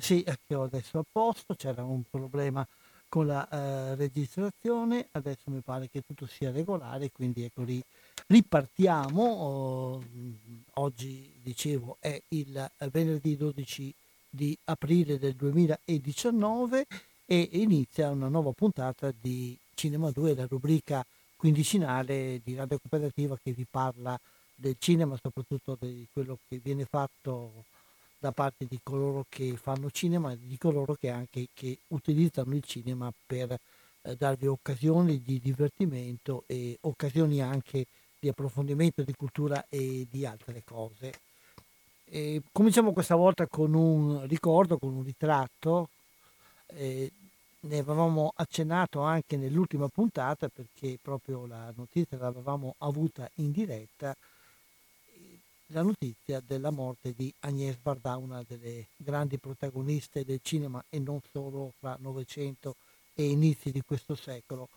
Sì, anche io adesso a posto, c'era un problema con la eh, registrazione, adesso mi pare che tutto sia regolare, quindi ecco lì ripartiamo. Oh, oggi, dicevo, è il venerdì 12 di aprile del 2019 e inizia una nuova puntata di Cinema 2, la rubrica quindicinale di Radio Cooperativa che vi parla del cinema, soprattutto di quello che viene fatto da parte di coloro che fanno cinema e di coloro che anche che utilizzano il cinema per eh, darvi occasioni di divertimento e occasioni anche di approfondimento di cultura e di altre cose. E cominciamo questa volta con un ricordo, con un ritratto. Eh, ne avevamo accennato anche nell'ultima puntata perché proprio la notizia l'avevamo avuta in diretta la notizia della morte di Agnès Varda, una delle grandi protagoniste del cinema e non solo fra Novecento e inizi di questo secolo.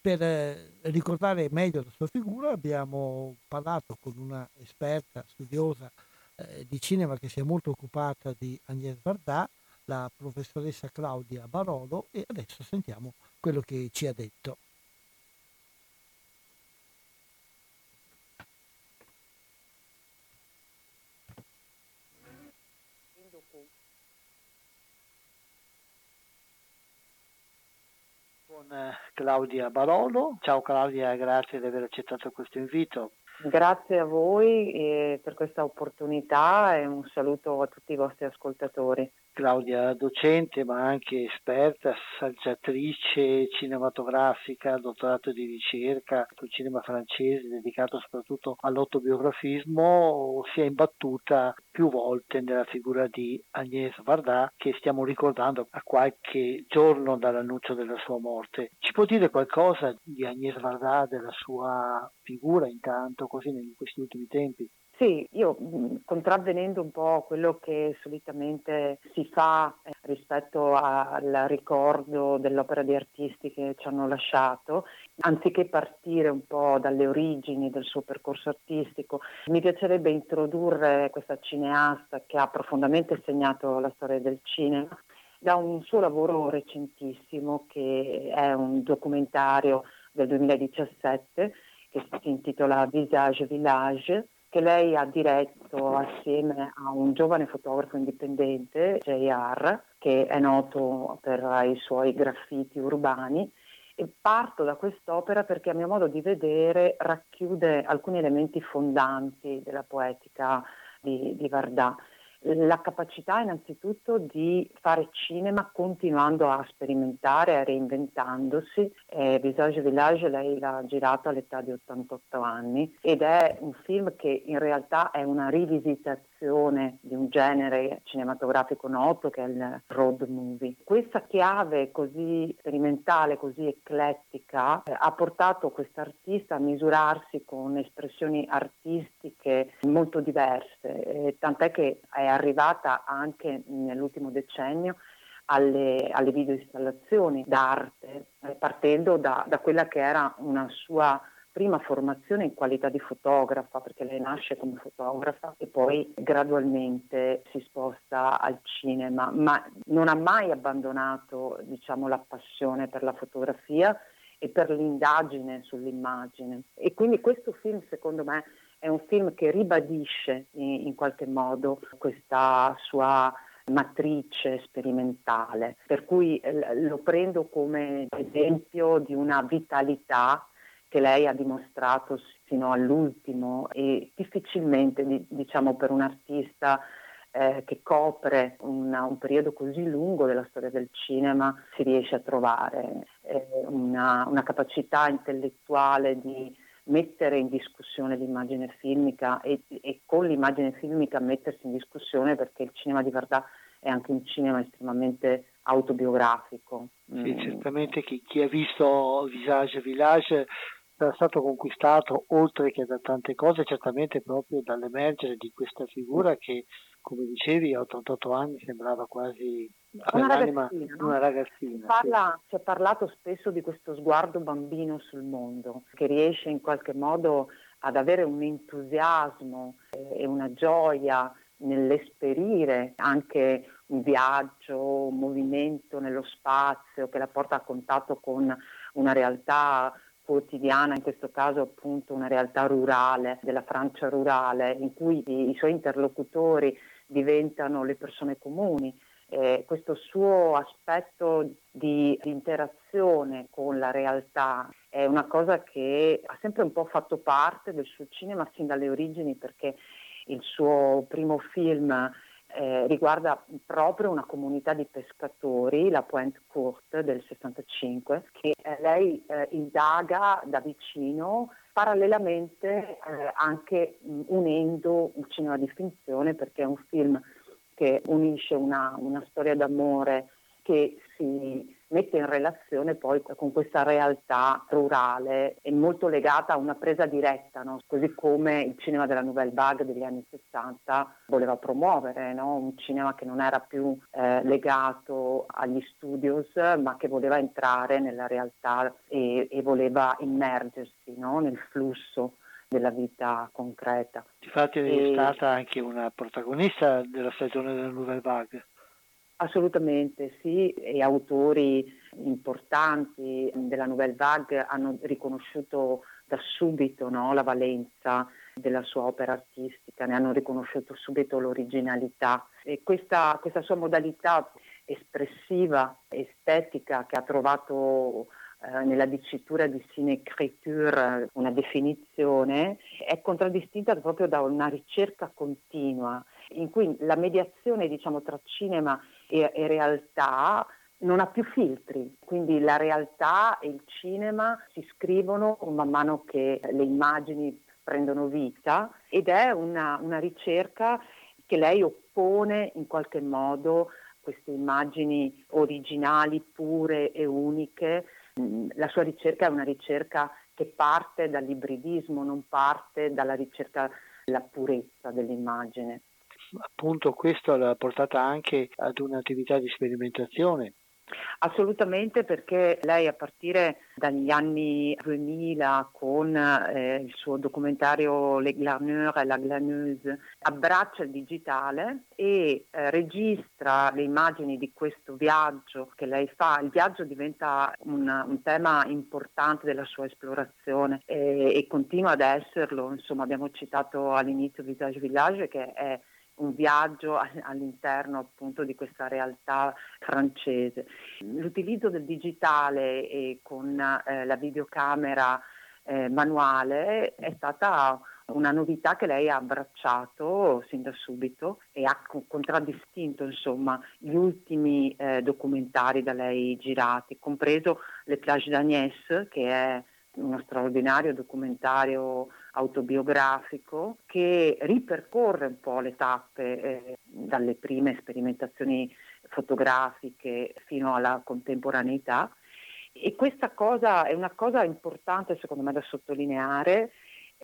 Per eh, ricordare meglio la sua figura abbiamo parlato con una esperta, studiosa eh, di cinema che si è molto occupata di Agnès Varda, la professoressa Claudia Barolo e adesso sentiamo quello che ci ha detto. Con eh, Claudia Barolo. Ciao Claudia, grazie di aver accettato questo invito. Grazie a voi eh, per questa opportunità e un saluto a tutti i vostri ascoltatori. Claudia docente ma anche esperta, saggiatrice cinematografica, dottorato di ricerca sul cinema francese dedicato soprattutto all'autobiografismo, si è imbattuta più volte nella figura di Agnès Varda che stiamo ricordando a qualche giorno dall'annuncio della sua morte. Ci può dire qualcosa di Agnès Varda, della sua figura intanto, così in questi ultimi tempi? Sì, io contravvenendo un po' quello che solitamente si fa eh, rispetto al ricordo dell'opera di artisti che ci hanno lasciato, anziché partire un po' dalle origini del suo percorso artistico, mi piacerebbe introdurre questa cineasta che ha profondamente segnato la storia del cinema da un suo lavoro recentissimo che è un documentario del 2017 che si intitola Visage Village che lei ha diretto assieme a un giovane fotografo indipendente, JR, che è noto per i suoi graffiti urbani. E parto da quest'opera perché a mio modo di vedere racchiude alcuni elementi fondanti della poetica di, di Vardà la capacità innanzitutto di fare cinema continuando a sperimentare, a reinventandosi. Eh, Visage Village lei l'ha girato all'età di 88 anni ed è un film che in realtà è una rivisitazione di un genere cinematografico noto che è il road movie. Questa chiave così sperimentale, così eclettica, eh, ha portato quest'artista a misurarsi con espressioni artistiche molto diverse, tant'è che è arrivata anche nell'ultimo decennio alle, alle videoinstallazioni d'arte, eh, partendo da, da quella che era una sua prima formazione in qualità di fotografa, perché lei nasce come fotografa e poi gradualmente si sposta al cinema, ma non ha mai abbandonato diciamo, la passione per la fotografia e per l'indagine sull'immagine. E quindi questo film, secondo me, è un film che ribadisce in, in qualche modo questa sua matrice sperimentale, per cui eh, lo prendo come esempio di una vitalità che lei ha dimostrato fino all'ultimo e difficilmente diciamo per un artista eh, che copre una, un periodo così lungo della storia del cinema si riesce a trovare eh, una, una capacità intellettuale di mettere in discussione l'immagine filmica e, e, con l'immagine filmica mettersi in discussione perché il cinema di Verdà è anche un cinema estremamente autobiografico. Sì, mm. certamente chi, chi, ha visto Visage Village sarà stato conquistato oltre che da tante cose, certamente proprio dall'emergere di questa figura che, come dicevi, a 88 anni sembrava quasi una ragazzina, no? una ragazzina Parla, sì. Si è parlato spesso di questo sguardo bambino sul mondo, che riesce in qualche modo ad avere un entusiasmo e una gioia nell'esperire anche un viaggio, un movimento nello spazio che la porta a contatto con una realtà quotidiana, in questo caso appunto una realtà rurale, della Francia rurale, in cui i, i suoi interlocutori diventano le persone comuni. Eh, questo suo aspetto di, di interazione con la realtà è una cosa che ha sempre un po' fatto parte del suo cinema sin dalle origini perché il suo primo film eh, riguarda proprio una comunità di pescatori, la Pointe Courte del 65, che eh, lei eh, indaga da vicino parallelamente eh, anche mh, unendo il cinema di finzione perché è un film che unisce una, una storia d'amore che si mette in relazione poi con questa realtà rurale e molto legata a una presa diretta, no? così come il cinema della Nouvelle Vague degli anni 60 voleva promuovere, no? un cinema che non era più eh, legato agli studios ma che voleva entrare nella realtà e, e voleva immergersi no? nel flusso della vita concreta. Infatti è e... stata anche una protagonista della stagione della Nouvelle Vague. Assolutamente sì, e autori importanti della Nouvelle Vague hanno riconosciuto da subito no, la valenza della sua opera artistica, ne hanno riconosciuto subito l'originalità. E questa, questa sua modalità espressiva, estetica che ha trovato eh, nella dicitura di cinécriture una definizione, è contraddistinta proprio da una ricerca continua in cui la mediazione diciamo, tra cinema e, e realtà non ha più filtri, quindi la realtà e il cinema si scrivono man mano che le immagini prendono vita ed è una, una ricerca che lei oppone in qualche modo queste immagini originali, pure e uniche. La sua ricerca è una ricerca che parte dall'ibridismo, non parte dalla ricerca della purezza dell'immagine appunto questo l'ha portata anche ad un'attività di sperimentazione. Assolutamente perché lei a partire dagli anni 2000 con eh, il suo documentario Les Glaneurs et la Glaneuse abbraccia il digitale e eh, registra le immagini di questo viaggio che lei fa. Il viaggio diventa un, un tema importante della sua esplorazione e, e continua ad esserlo. Insomma abbiamo citato all'inizio Visage Village che è un viaggio all'interno appunto di questa realtà francese. L'utilizzo del digitale e con eh, la videocamera eh, manuale è stata una novità che lei ha abbracciato sin da subito e ha contraddistinto insomma, gli ultimi eh, documentari da lei girati, compreso Le plage d'Agnès che è uno straordinario documentario autobiografico che ripercorre un po' le tappe eh, dalle prime sperimentazioni fotografiche fino alla contemporaneità. E questa cosa è una cosa importante secondo me da sottolineare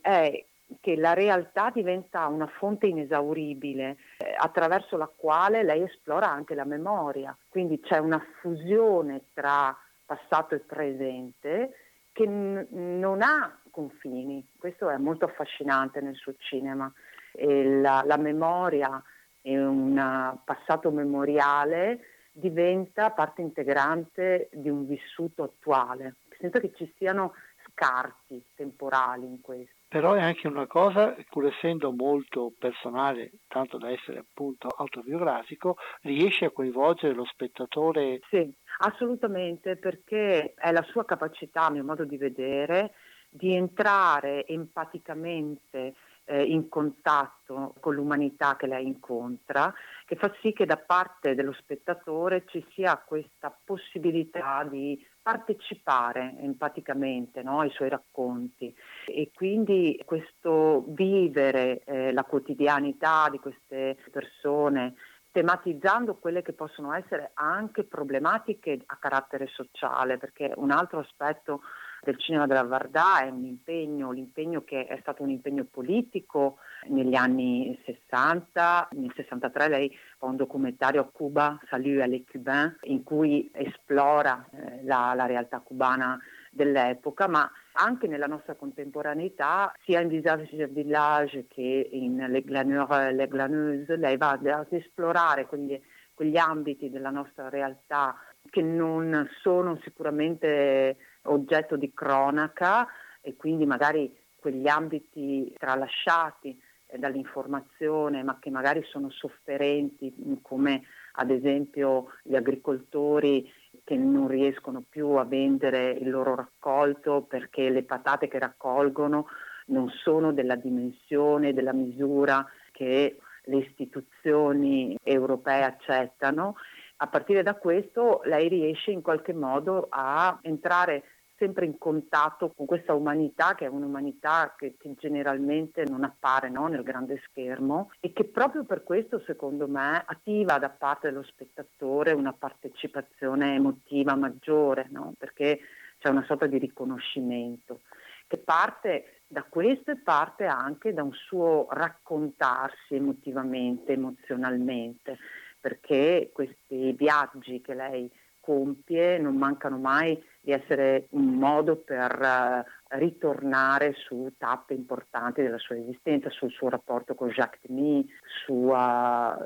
è che la realtà diventa una fonte inesauribile eh, attraverso la quale lei esplora anche la memoria, quindi c'è una fusione tra passato e presente che n- non ha confini. Questo è molto affascinante nel suo cinema. La, la, memoria e un passato memoriale diventa parte integrante di un vissuto attuale, senza che ci siano scarti temporali in questo. Però è anche una cosa, pur essendo molto personale, tanto da essere appunto autobiografico, riesce a coinvolgere lo spettatore. Sì, assolutamente, perché è la sua capacità, a mio modo di vedere, di entrare empaticamente eh, in contatto con l'umanità che lei incontra, che fa sì che da parte dello spettatore ci sia questa possibilità di partecipare empaticamente no, ai suoi racconti. E quindi questo vivere eh, la quotidianità di queste persone tematizzando quelle che possono essere anche problematiche a carattere sociale, perché un altro aspetto del cinema della Vardà è un impegno, l'impegno che è stato un impegno politico negli anni 60, nel 63 lei fa un documentario a Cuba, Salut à les Cubains, in cui esplora eh, la, la realtà cubana dell'epoca, ma anche nella nostra contemporaneità, sia in Visage Village che in Le Glaneurs, Le Glaneuse, lei va ad esplorare quegli, quegli ambiti della nostra realtà che non sono sicuramente oggetto di cronaca e quindi magari quegli ambiti tralasciati dall'informazione ma che magari sono sofferenti come ad esempio gli agricoltori che non riescono più a vendere il loro raccolto perché le patate che raccolgono non sono della dimensione, della misura che le istituzioni europee accettano. A partire da questo lei riesce in qualche modo a entrare sempre in contatto con questa umanità che è un'umanità che, che generalmente non appare no, nel grande schermo e che proprio per questo secondo me attiva da parte dello spettatore una partecipazione emotiva maggiore no? perché c'è una sorta di riconoscimento che parte da questo e parte anche da un suo raccontarsi emotivamente, emozionalmente, perché questi viaggi che lei compie non mancano mai di essere un modo per uh, ritornare su tappe importanti della sua esistenza, sul suo rapporto con Jacques Demy, su,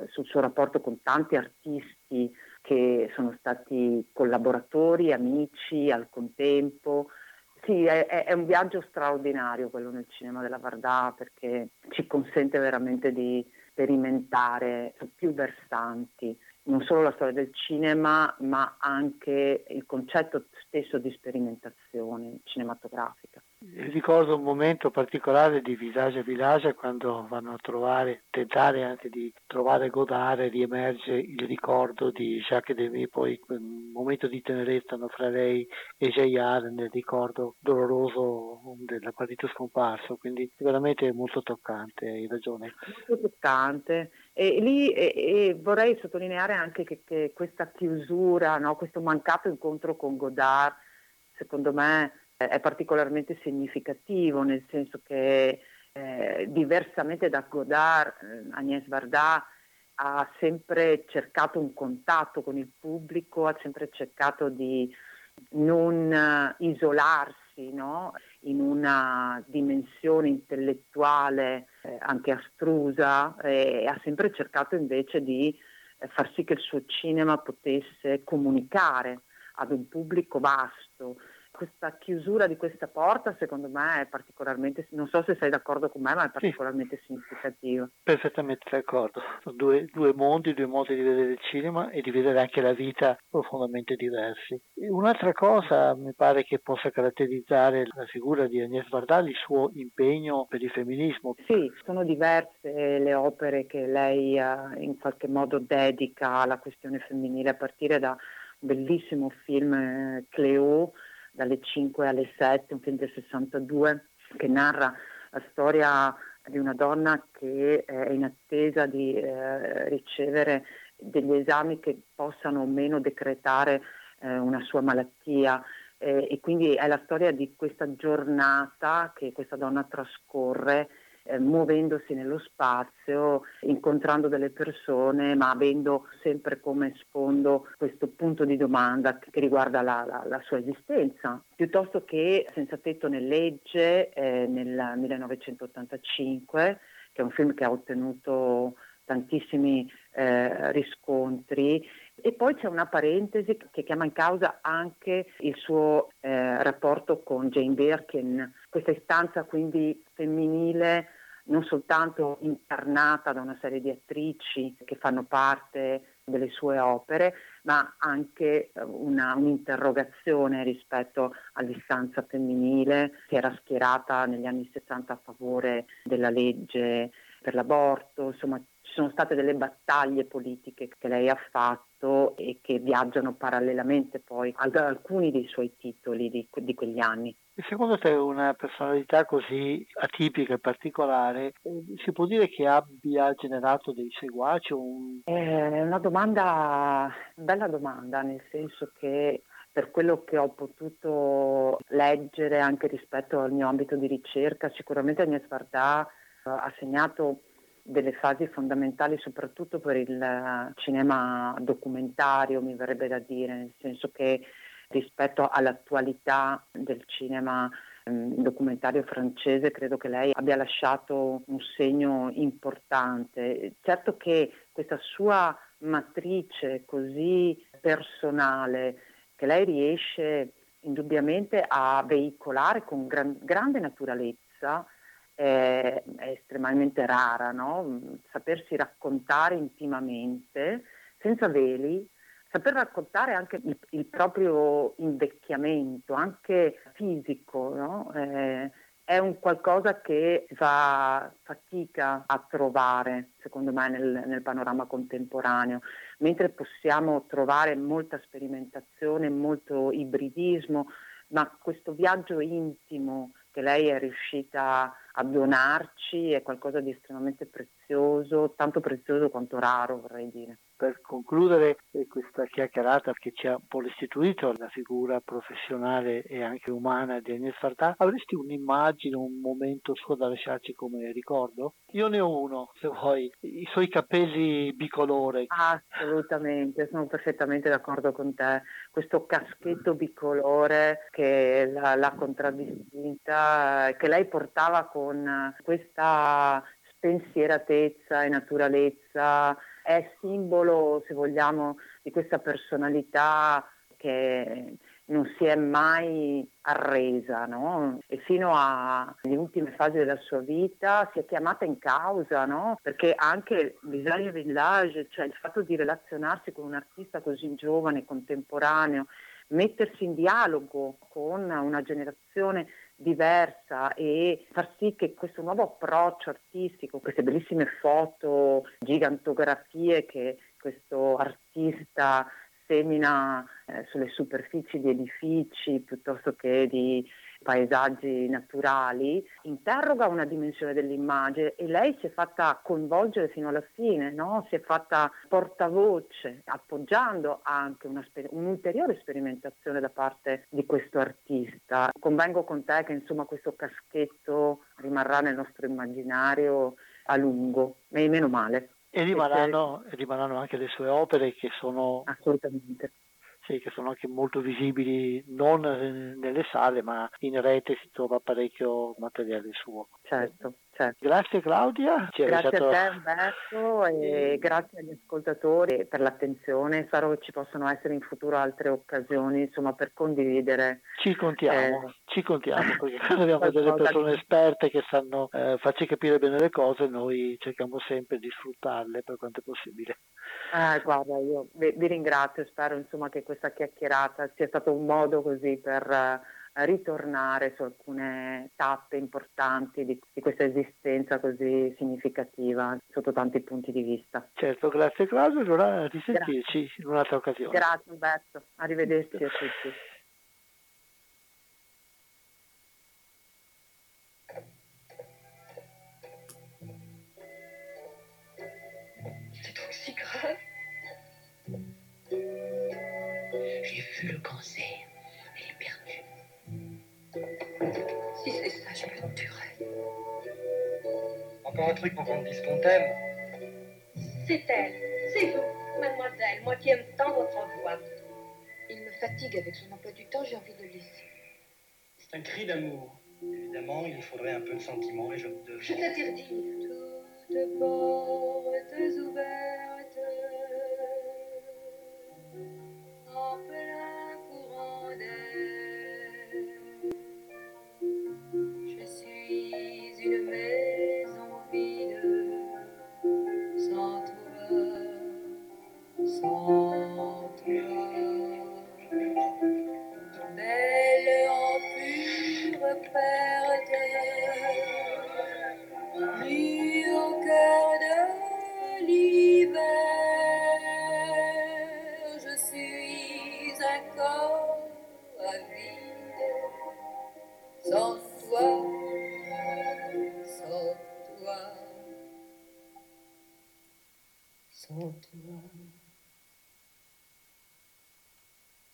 sul suo rapporto con tanti artisti che sono stati collaboratori, amici al contempo. Sì, è, è un viaggio straordinario quello nel cinema della Vardà perché ci consente veramente di sperimentare su più versanti non solo la storia del cinema, ma anche il concetto stesso di sperimentazione cinematografica. Ricordo un momento particolare di Visage a Village quando vanno a trovare, tentare anche di trovare Godard riemerge il ricordo di Jacques Demy, poi un momento di tenerezza fra lei e Jaillard nel ricordo doloroso del partito scomparso, quindi veramente molto toccante, hai ragione. Molto toccante e lì e, e vorrei sottolineare anche che, che questa chiusura, no, questo mancato incontro con Godard, secondo me è particolarmente significativo, nel senso che eh, diversamente da Godard, eh, Agnès Varda ha sempre cercato un contatto con il pubblico, ha sempre cercato di non uh, isolarsi no? In una dimensione intellettuale eh, anche astrusa e ha sempre cercato invece di eh, far sì che il suo cinema potesse comunicare ad un pubblico vasto, questa chiusura di questa porta secondo me è particolarmente, non so se sei d'accordo con me, ma è particolarmente sì. significativa. Perfettamente d'accordo, sono due, due, mondi, due modi di vedere il cinema e di vedere anche la vita profondamente diversi. Un'altra cosa mi pare che possa caratterizzare la figura di Agnès Varda, il suo impegno per il femminismo. Sì, sono diverse le opere che lei uh, in qualche modo dedica alla questione femminile, a partire da un bellissimo film eh, Cleo, dalle 5 alle 7, un film del 62 che narra la storia di una donna che è in attesa di eh, ricevere degli esami che possano o meno decretare eh, una sua malattia. Eh, e quindi è la storia di questa giornata che questa donna trascorre eh, muovendosi nello spazio, incontrando delle persone, ma avendo sempre come sfondo questo punto di domanda che riguarda la, la, la sua esistenza. Piuttosto che Senza tetto nel legge eh, nel 1985, che è un film che ha ottenuto tantissimi eh, riscontri e poi c'è una parentesi che chiama in causa anche il suo eh, rapporto con Jane Birkin, questa istanza quindi femminile non soltanto incarnata da una serie di attrici che fanno parte delle sue opere, ma anche eh, una, un'interrogazione rispetto all'istanza femminile che era schierata negli anni 60 a favore della legge per l'aborto, insomma ci sono state delle battaglie politiche che lei ha fatto e che viaggiano parallelamente poi ad alcuni dei suoi titoli di, di quegli anni. Secondo te una personalità così atipica e particolare eh, si può dire che abbia generato dei seguaci? Un... È una domanda, bella domanda, nel senso che per quello che ho potuto leggere anche rispetto al mio ambito di ricerca, sicuramente Agnès Varda eh, ha segnato delle fasi fondamentali soprattutto per il eh, cinema documentario, mi verrebbe da dire, nel senso che rispetto all'attualità del cinema ehm, documentario francese, credo che lei abbia lasciato un segno importante. Certo che questa sua matrice così personale che lei riesce indubbiamente a veicolare con gran, grande naturalezza è, è estremamente rara, no? sapersi raccontare intimamente, senza veli, saper raccontare anche il, il proprio invecchiamento, anche fisico, no? eh, è un qualcosa che fa fatica a trovare, secondo me, nel, nel, panorama contemporaneo, mentre possiamo trovare molta sperimentazione, molto ibridismo, ma questo viaggio intimo che lei è riuscita a donarci è qualcosa di estremamente prezioso, tanto prezioso quanto raro vorrei dire per concludere eh, questa chiacchierata che ci ha un po' restituito la figura professionale e anche umana di Agnès Fartà, avresti un'immagine, un momento suo da lasciarci come ricordo? Io ne ho uno, se vuoi, i suoi capelli bicolore. Assolutamente, sono perfettamente d'accordo con te. Questo caschetto bicolore che l'ha contraddistinta, che lei portava con questa spensieratezza e naturalezza è simbolo, se vogliamo, di questa personalità che non si è mai arresa no? e fino alle ultime fasi della sua vita si è chiamata in causa no? perché anche Visage Village, cioè il fatto di relazionarsi con un artista così giovane, contemporaneo, mettersi in dialogo con una generazione diversa e far sì che questo nuovo approccio artistico, queste bellissime foto, gigantografie che questo artista semina eh, sulle superfici di edifici piuttosto che di paesaggi naturali, interroga una dimensione dell'immagine e lei si è fatta coinvolgere fino alla fine, no? si è fatta portavoce, appoggiando anche una, un'ulteriore sperimentazione da parte di questo artista. Convengo con te che insomma questo caschetto rimarrà nel nostro immaginario a lungo, e meno male. E rimarranno, rimarranno anche le sue opere che sono assolutamente sì, che sono anche molto visibili non nelle sale ma in rete si trova parecchio materiale suo. Certo, certo. Grazie Claudia. Ci grazie a te Umberto e grazie agli ascoltatori per l'attenzione. Spero che ci possano essere in futuro altre occasioni insomma, per condividere. Ci contiamo, eh... ci contiamo perché quando abbiamo delle persone esperte che sanno eh, farci capire bene le cose noi cerchiamo sempre di sfruttarle per quanto è possibile. Eh, guarda, io vi, vi ringrazio, spero insomma, che questa chiacchierata sia stato un modo così per uh, ritornare su alcune tappe importanti di, di, questa esistenza così significativa sotto tanti punti di vista. Certo, grazie Claudio, allora risentirci grazie. in un'altra occasione. Grazie Umberto, arrivederci a tutti. le cancer. Si c'est ça, je me tuerais. Encore un truc pour qu'on me dise qu'on t'aime. C'est elle, c'est vous, mademoiselle, moi qui aime tant votre voix. Il me fatigue avec son emploi du temps, j'ai envie de le laisser. C'est un cri d'amour. Évidemment, il faudrait un peu de sentiment et je te... Je t'interdis. Toutes portes ouvertes en plein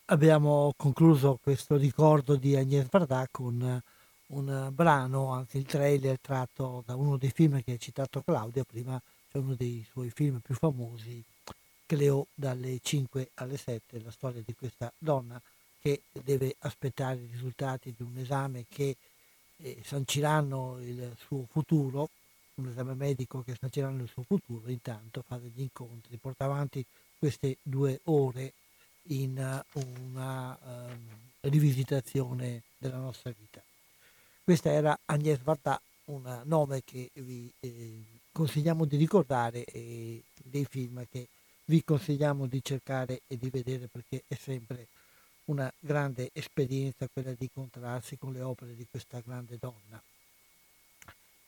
Abbiamo concluso questo ricordo di Agnès Varda con un brano, anche il trailer tratto da uno dei film che ha citato Claudia prima, cioè uno dei suoi film più famosi, Cleo dalle 5 alle 7, la storia di questa donna che deve aspettare i risultati di un esame che e sanciranno il suo futuro, un esame medico che sanciranno il suo futuro, intanto fare gli incontri, portare avanti queste due ore in una um, rivisitazione della nostra vita. Questa era Agnès Varda, un nome che vi eh, consigliamo di ricordare e dei film che vi consigliamo di cercare e di vedere perché è sempre una grande esperienza quella di incontrarsi con le opere di questa grande donna.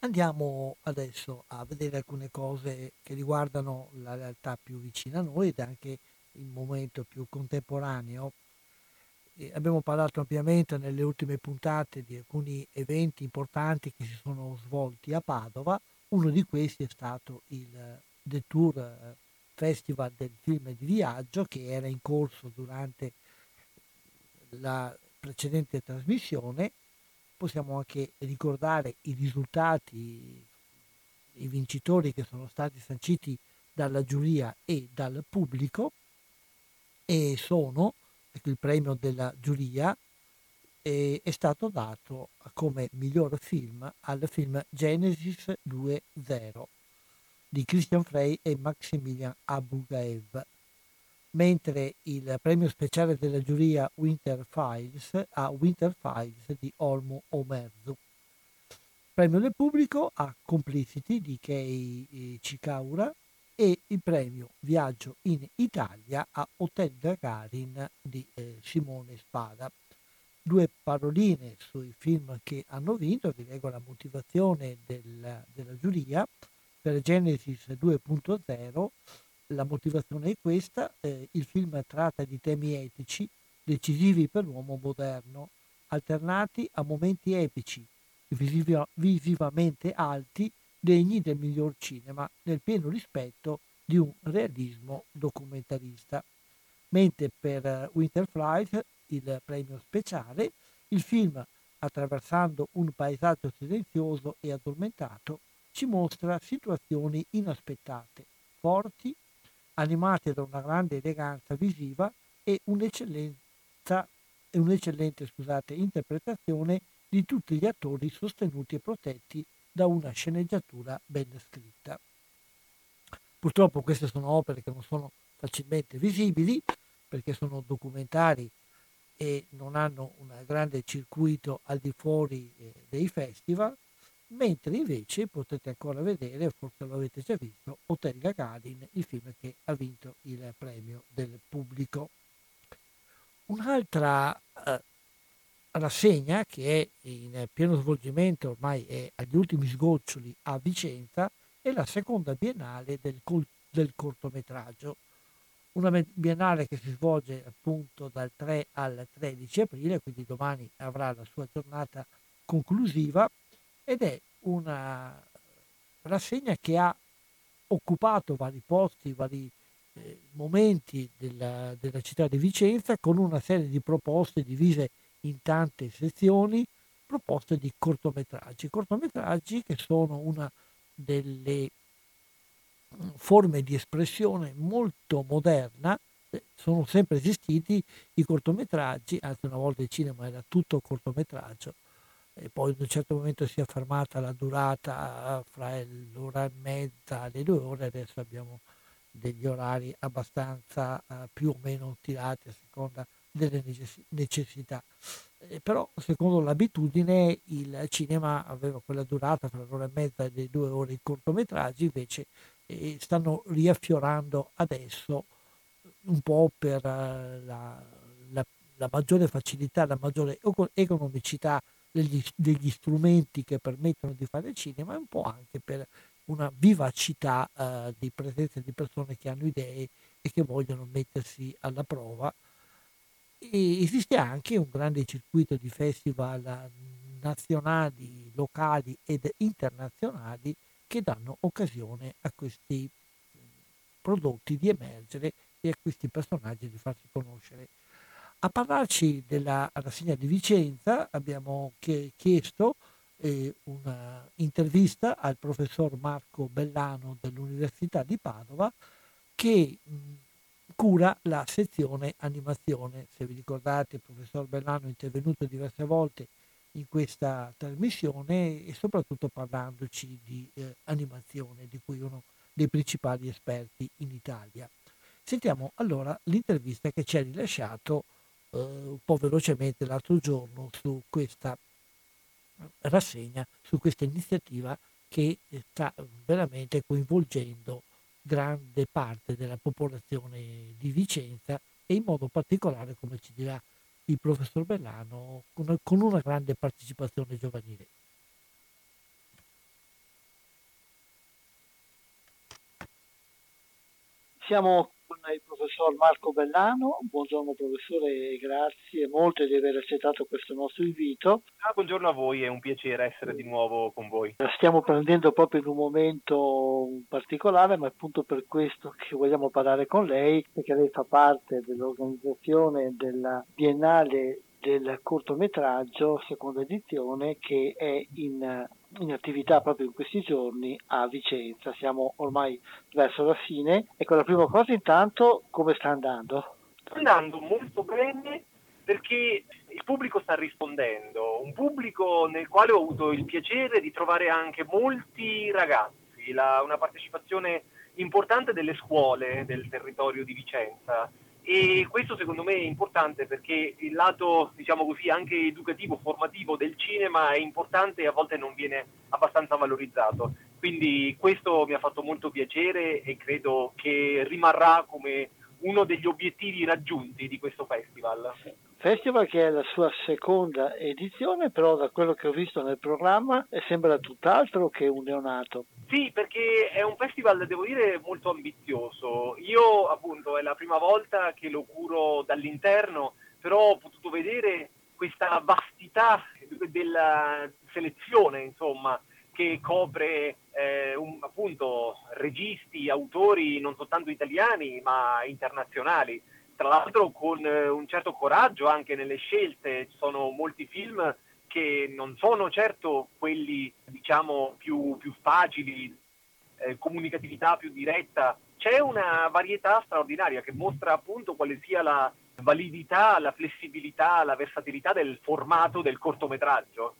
Andiamo adesso a vedere alcune cose che riguardano la realtà più vicina a noi ed anche il momento più contemporaneo eh, abbiamo parlato ampiamente nelle ultime puntate di alcuni eventi importanti che si sono svolti a Padova. Uno di questi è stato il The Tour eh, Festival del film di viaggio che era in corso durante la precedente trasmissione. Possiamo anche ricordare i risultati, i vincitori che sono stati sanciti dalla giuria e dal pubblico e sono ecco, il premio della giuria è stato dato come miglior film al film Genesis 2.0 di Christian Frey e Maximilian Abugaev, mentre il premio speciale della giuria Winter Files a Winter Files di Olmo Omerzu. Premio del pubblico a Complicity di Kei Chikaura e il premio Viaggio in Italia a Hotel Gagarin di eh, Simone Spada. Due paroline sui film che hanno vinto, vi leggo la motivazione del, della giuria. Per Genesis 2.0 la motivazione è questa, eh, il film tratta di temi etici decisivi per l'uomo moderno, alternati a momenti epici, visiva, visivamente alti degni del miglior cinema, nel pieno rispetto di un realismo documentarista. Mentre per Winterflight, il premio speciale, il film, attraversando un paesaggio silenzioso e addormentato, ci mostra situazioni inaspettate, forti, animate da una grande eleganza visiva e un'eccellenza un'eccellente scusate, interpretazione di tutti gli attori sostenuti e protetti da una sceneggiatura ben scritta. Purtroppo queste sono opere che non sono facilmente visibili perché sono documentari e non hanno un grande circuito al di fuori eh, dei festival, mentre invece potete ancora vedere, forse lo avete già visto, Hotel Gagarin, il film che ha vinto il premio del pubblico. Un'altra eh, rassegna che è in pieno svolgimento, ormai è agli ultimi sgoccioli a Vicenza, è la seconda biennale del, del cortometraggio. Una biennale che si svolge appunto dal 3 al 13 aprile, quindi domani avrà la sua giornata conclusiva ed è una rassegna che ha occupato vari posti, vari eh, momenti della, della città di Vicenza con una serie di proposte divise in tante sezioni proposte di cortometraggi, cortometraggi che sono una delle mm, forme di espressione molto moderna, eh, sono sempre esistiti i cortometraggi, anzi una volta il cinema era tutto cortometraggio, e poi in un certo momento si è fermata la durata fra l'ora e mezza e le due ore, adesso abbiamo degli orari abbastanza uh, più o meno tirati a seconda delle necessità. Eh, però secondo l'abitudine il cinema aveva quella durata tra l'ora e mezza e le due ore i cortometraggi, invece eh, stanno riaffiorando adesso un po' per uh, la, la, la, maggiore facilità, la maggiore economicità degli, degli, strumenti che permettono di fare cinema e un po' anche per una vivacità uh, di presenza di persone che hanno idee e che vogliono mettersi alla prova e esiste anche un grande circuito di festival nazionali, locali ed internazionali che danno occasione a questi prodotti di emergere e a questi personaggi di farsi conoscere. A parlarci della rassegna di Vicenza abbiamo chiesto eh, un'intervista al professor Marco Bellano dell'Università di Padova che cura la sezione animazione. Se vi ricordate, il professor Bellano è intervenuto diverse volte in questa trasmissione e soprattutto parlandoci di eh, animazione, di cui uno dei principali esperti in Italia. Sentiamo allora l'intervista che ci ha rilasciato eh, un po' velocemente l'altro giorno su questa rassegna, su questa iniziativa che sta veramente coinvolgendo grande parte della popolazione di Vicenza e in modo particolare, come ci dirà il professor Bellano, con una grande partecipazione giovanile. Siamo con il professor Marco Bellano. Buongiorno professore grazie molto di aver accettato questo nostro invito. Ah, buongiorno a voi, è un piacere essere di nuovo con voi. La stiamo prendendo proprio in un momento particolare, ma è appunto per questo che vogliamo parlare con lei, perché lei fa parte dell'organizzazione della Biennale del cortometraggio, seconda edizione, che è in, in, attività proprio in questi giorni a Vicenza. Siamo ormai verso la fine. Ecco, la prima cosa intanto, come sta andando? Sta andando molto bene perché il pubblico sta rispondendo, un pubblico nel quale ho avuto il piacere di trovare anche molti ragazzi, la, una partecipazione importante delle scuole del territorio di Vicenza e questo secondo me è importante perché il lato, diciamo così, anche educativo, formativo del cinema è importante e a volte non viene abbastanza valorizzato. Quindi questo mi ha fatto molto piacere e credo che rimarrà come uno degli obiettivi raggiunti di questo festival. Festival che è la sua seconda edizione, però da quello che ho visto nel programma sembra tutt'altro che un neonato. Sì, perché è un festival, devo dire, molto ambizioso. Io appunto è la prima volta che lo curo dall'interno, però ho potuto vedere questa vastità della selezione, insomma, che copre eh, un, appunto registi, autori non soltanto italiani ma internazionali. Tra l'altro con eh, un certo coraggio anche nelle scelte, ci sono molti film che non sono certo quelli diciamo più, più facili, eh, comunicatività più diretta, c'è una varietà straordinaria che mostra appunto quale sia la validità, la flessibilità, la versatilità del formato del cortometraggio.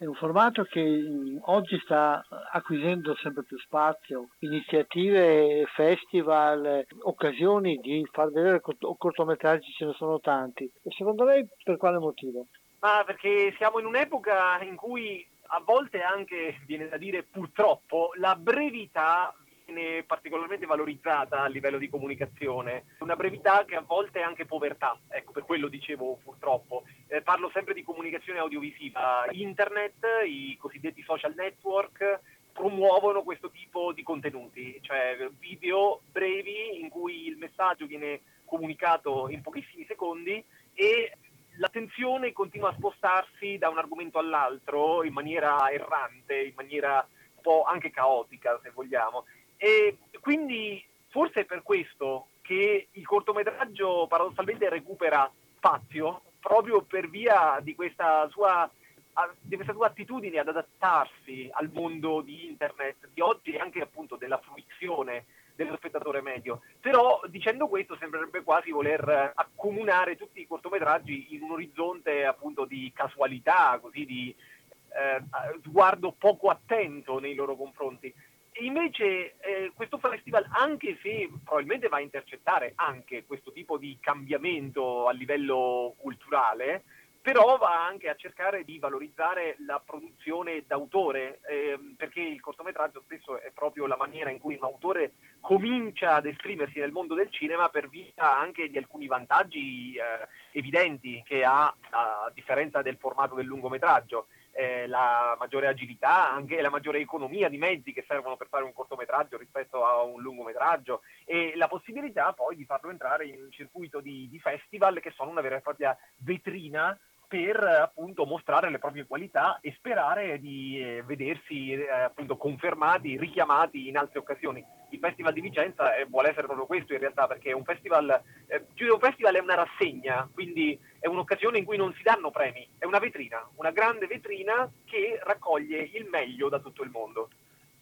È un formato che mm, oggi sta acquisendo sempre più spazio, iniziative, festival, occasioni di far vedere cortometraggi ce ne sono tanti. E secondo lei per quale motivo? Ma perché siamo in un'epoca in cui a volte anche, viene da dire purtroppo, la brevità viene particolarmente valorizzata a livello di comunicazione, una brevità che a volte è anche povertà, ecco per quello dicevo purtroppo. Eh, parlo sempre di comunicazione audiovisiva, internet, i cosiddetti social network promuovono questo tipo di contenuti, cioè video brevi in cui il messaggio viene comunicato in pochissimi secondi e l'attenzione continua a spostarsi da un argomento all'altro in maniera errante, in maniera un po' anche caotica se vogliamo. E quindi forse è per questo che il cortometraggio paradossalmente recupera spazio proprio per via di questa sua, di questa sua attitudine ad adattarsi al mondo di internet di oggi e anche appunto della fruizione dello spettatore medio. Però dicendo questo sembrerebbe quasi voler accomunare tutti i cortometraggi in un orizzonte appunto di casualità, così di eh, sguardo poco attento nei loro confronti. Invece eh, questo festival, anche se probabilmente va a intercettare anche questo tipo di cambiamento a livello culturale, però va anche a cercare di valorizzare la produzione d'autore, eh, perché il cortometraggio spesso è proprio la maniera in cui un autore comincia ad esprimersi nel mondo del cinema per via anche di alcuni vantaggi eh, evidenti che ha a differenza del formato del lungometraggio eh, la maggiore agilità, anche la maggiore economia di mezzi che servono per fare un cortometraggio rispetto a un lungometraggio e la possibilità poi di farlo entrare in un circuito di, di festival che sono una vera e propria vetrina per appunto mostrare le proprie qualità e sperare di eh, vedersi eh, appunto confermati, richiamati in altre occasioni. Il Festival di Vicenza eh, vuole essere proprio questo in realtà perché un festival, eh, più un festival è una rassegna, quindi è un'occasione in cui non si danno premi, è una vetrina, una grande vetrina che raccoglie il meglio da tutto il mondo.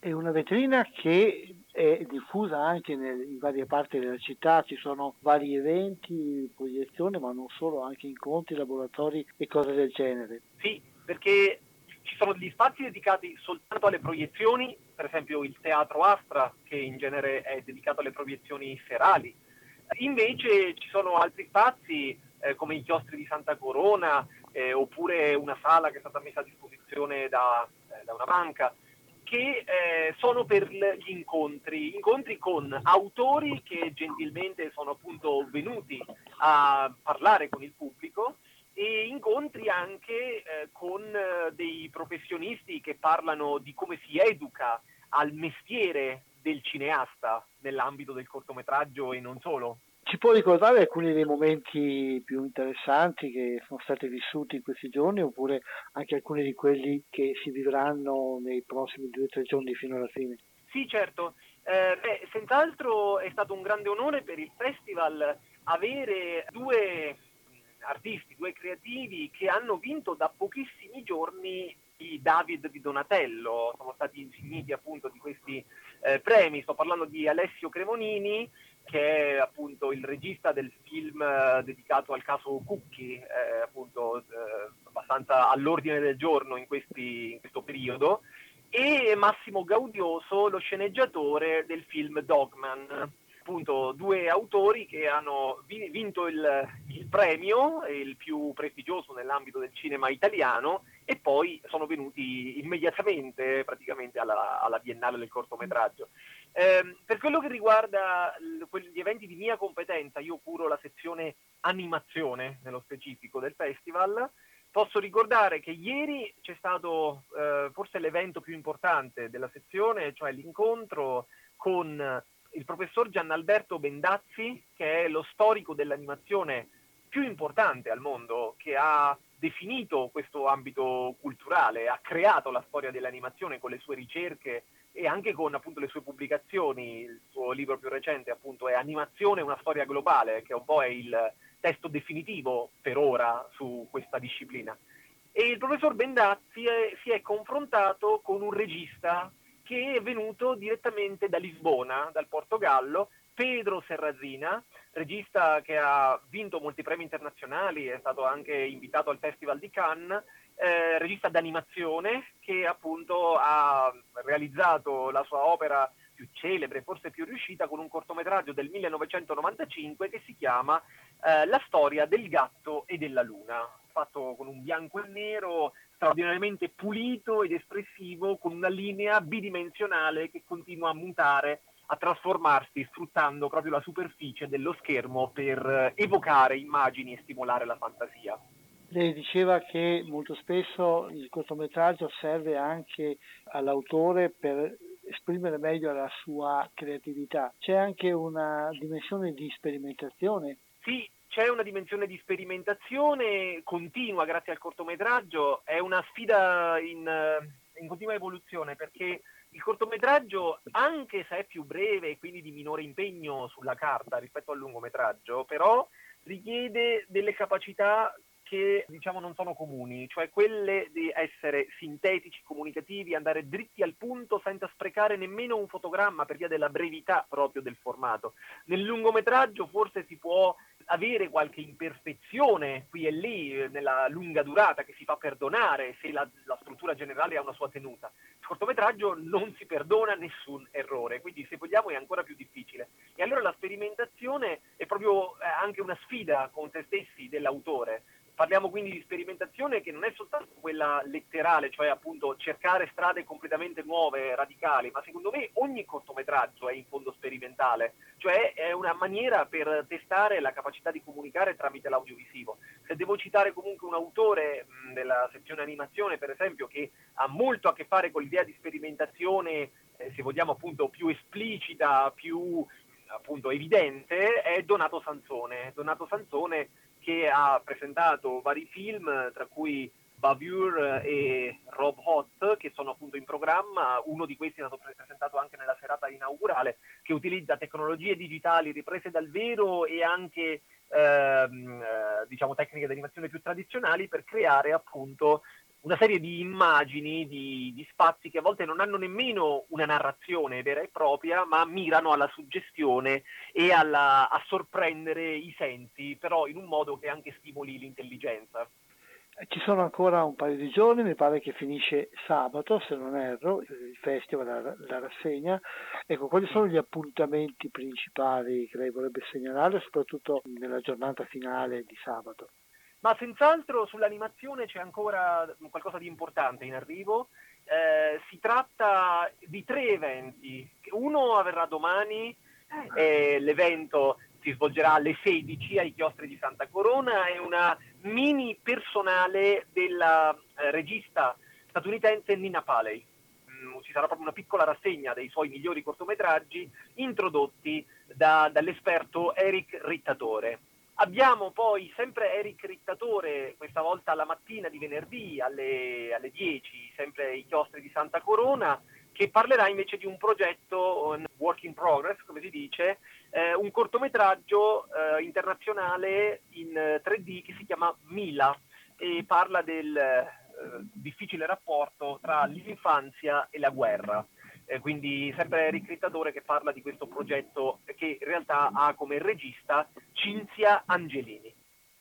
È una vetrina che è diffusa anche nel, in varie parti della città, ci sono vari eventi, proiezioni, ma non solo, anche incontri, laboratori e cose del genere. Sì, perché ci sono degli spazi dedicati soltanto alle proiezioni, per esempio il Teatro Astra, che in genere è dedicato alle proiezioni serali. Invece ci sono altri spazi eh, come i chiostri di Santa Corona eh, oppure una sala che è stata messa a disposizione da, eh, da una banca che eh, sono per gli incontri, incontri con autori che gentilmente sono appunto venuti a parlare con il pubblico e incontri anche eh, con eh, dei professionisti che parlano di come si educa al mestiere del cineasta nell'ambito del cortometraggio e non solo. Ci può ricordare alcuni dei momenti più interessanti che sono stati vissuti in questi giorni oppure anche alcuni di quelli che si vivranno nei prossimi due o tre giorni fino alla fine? Sì, certo. Eh, beh, senz'altro è stato un grande onore per il festival avere due artisti, due creativi che hanno vinto da pochissimi giorni i David di Donatello, sono stati insigniti appunto di questi eh, premi, sto parlando di Alessio Cremonini che è appunto il regista del film eh, dedicato al caso Cucchi, eh, appunto eh, abbastanza all'ordine del giorno in, questi, in, questo periodo, e Massimo Gaudioso, lo sceneggiatore del film Dogman. Appunto, due autori che hanno vinto il, il premio, il più prestigioso nell'ambito del cinema italiano, e poi sono venuti immediatamente praticamente alla, alla Biennale del cortometraggio. Eh, per quello che riguarda gli eventi di mia competenza, io curo la sezione animazione nello specifico del festival. Posso ricordare che ieri c'è stato eh, forse l'evento più importante della sezione, cioè l'incontro con il professor Gianalberto Bendazzi, che è lo storico dell'animazione più importante al mondo, che ha definito questo ambito culturale, ha creato la storia dell'animazione con le sue ricerche e anche con appunto le sue pubblicazioni, il suo libro più recente appunto è Animazione, una storia globale, che un po' è il testo definitivo per ora su questa disciplina. E il professor Bendazzi è, si è confrontato con un regista che è venuto direttamente da Lisbona, dal Portogallo, Pedro Serrazina, regista che ha vinto molti premi internazionali, è stato anche invitato al Festival di Cannes eh, regista d'animazione che appunto ha realizzato la sua opera più celebre, forse più riuscita, con un cortometraggio del 1995 che si chiama eh, La storia del gatto e della luna, fatto con un bianco e nero straordinariamente pulito ed espressivo, con una linea bidimensionale che continua a mutare a trasformarsi sfruttando proprio la superficie dello schermo per evocare immagini e stimolare la fantasia. Lei diceva che molto spesso il cortometraggio serve anche all'autore per esprimere meglio la sua creatività. C'è anche una dimensione di sperimentazione. Sì, c'è una dimensione di sperimentazione continua grazie al cortometraggio, è una sfida in, in continua evoluzione perché il cortometraggio, anche se è più breve e quindi di minore impegno sulla carta rispetto al lungometraggio, però richiede delle capacità che diciamo non sono comuni, cioè quelle di essere sintetici, comunicativi, andare dritti al punto senza sprecare nemmeno un fotogramma per via della brevità proprio del formato. Nel lungometraggio forse si può avere qualche imperfezione qui e lì nella lunga durata che si fa perdonare se la, la, struttura generale ha una sua tenuta. Il cortometraggio non si perdona nessun errore, quindi se vogliamo è ancora più difficile. E allora la sperimentazione è proprio eh, anche una sfida con se stessi dell'autore Parliamo quindi di sperimentazione che non è soltanto quella letterale, cioè appunto cercare strade completamente nuove, radicali, ma secondo me ogni cortometraggio è in fondo sperimentale, cioè è una maniera per testare la capacità di comunicare tramite l'audiovisivo. Se devo citare comunque un autore della sezione animazione, per esempio, che ha molto a che fare con l'idea di sperimentazione, eh, se vogliamo appunto più esplicita, più appunto evidente, è Donato Sansone. Donato Sansone che ha presentato vari film, tra cui Bavure e Rob Hot, che sono appunto in programma. Uno di questi è stato presentato anche nella serata inaugurale, che utilizza tecnologie digitali riprese dal vero e anche ehm, eh, diciamo tecniche di animazione più tradizionali per creare appunto una serie di immagini, di, di, spazi che a volte non hanno nemmeno una narrazione vera e propria, ma mirano alla suggestione e alla, a sorprendere i sensi, però in un modo che anche stimoli l'intelligenza. Ci sono ancora un paio di giorni, mi pare che finisce sabato, se non erro, il festival, la, la rassegna. Ecco, quali sono gli appuntamenti principali che lei vorrebbe segnalare, soprattutto nella giornata finale di sabato? Ma senz'altro sull'animazione c'è ancora qualcosa di importante in arrivo. Eh, si tratta di tre eventi. Uno avverrà domani, eh, l'evento si svolgerà alle 16 ai chiostri di Santa Corona, è una mini personale della eh, regista statunitense Nina Paley. Mm, ci sarà proprio una piccola rassegna dei suoi migliori cortometraggi introdotti da, dall'esperto Eric Rittatore. Abbiamo poi sempre Eric Rittatore, questa volta la mattina di venerdì alle, alle 10, sempre ai chiostri di Santa Corona, che parlerà invece di un progetto un work in progress, come si dice, eh, un cortometraggio eh, internazionale in 3D che si chiama Mila e parla del eh, difficile rapporto tra l'infanzia e la guerra. Eh, quindi sempre Eric Rittatore che parla di questo progetto che in realtà ha come regista Cinzia Angelini.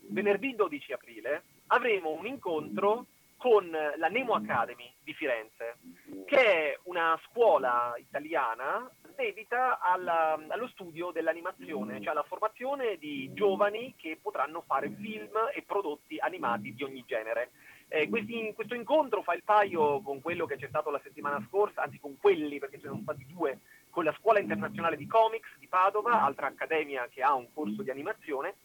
Venerdì 12 aprile avremo un incontro con la Nemo Academy di Firenze, che è una scuola italiana dedita alla, allo studio dell'animazione, cioè alla formazione di giovani che potranno fare film e prodotti animati di ogni genere. Eh, questi, questo incontro fa il paio con quello che c'è stato la settimana scorsa, anzi con quelli, perché ce ne sono stati due, con la Scuola Internazionale di Comics di Padova, altra accademia che ha un corso di animazione.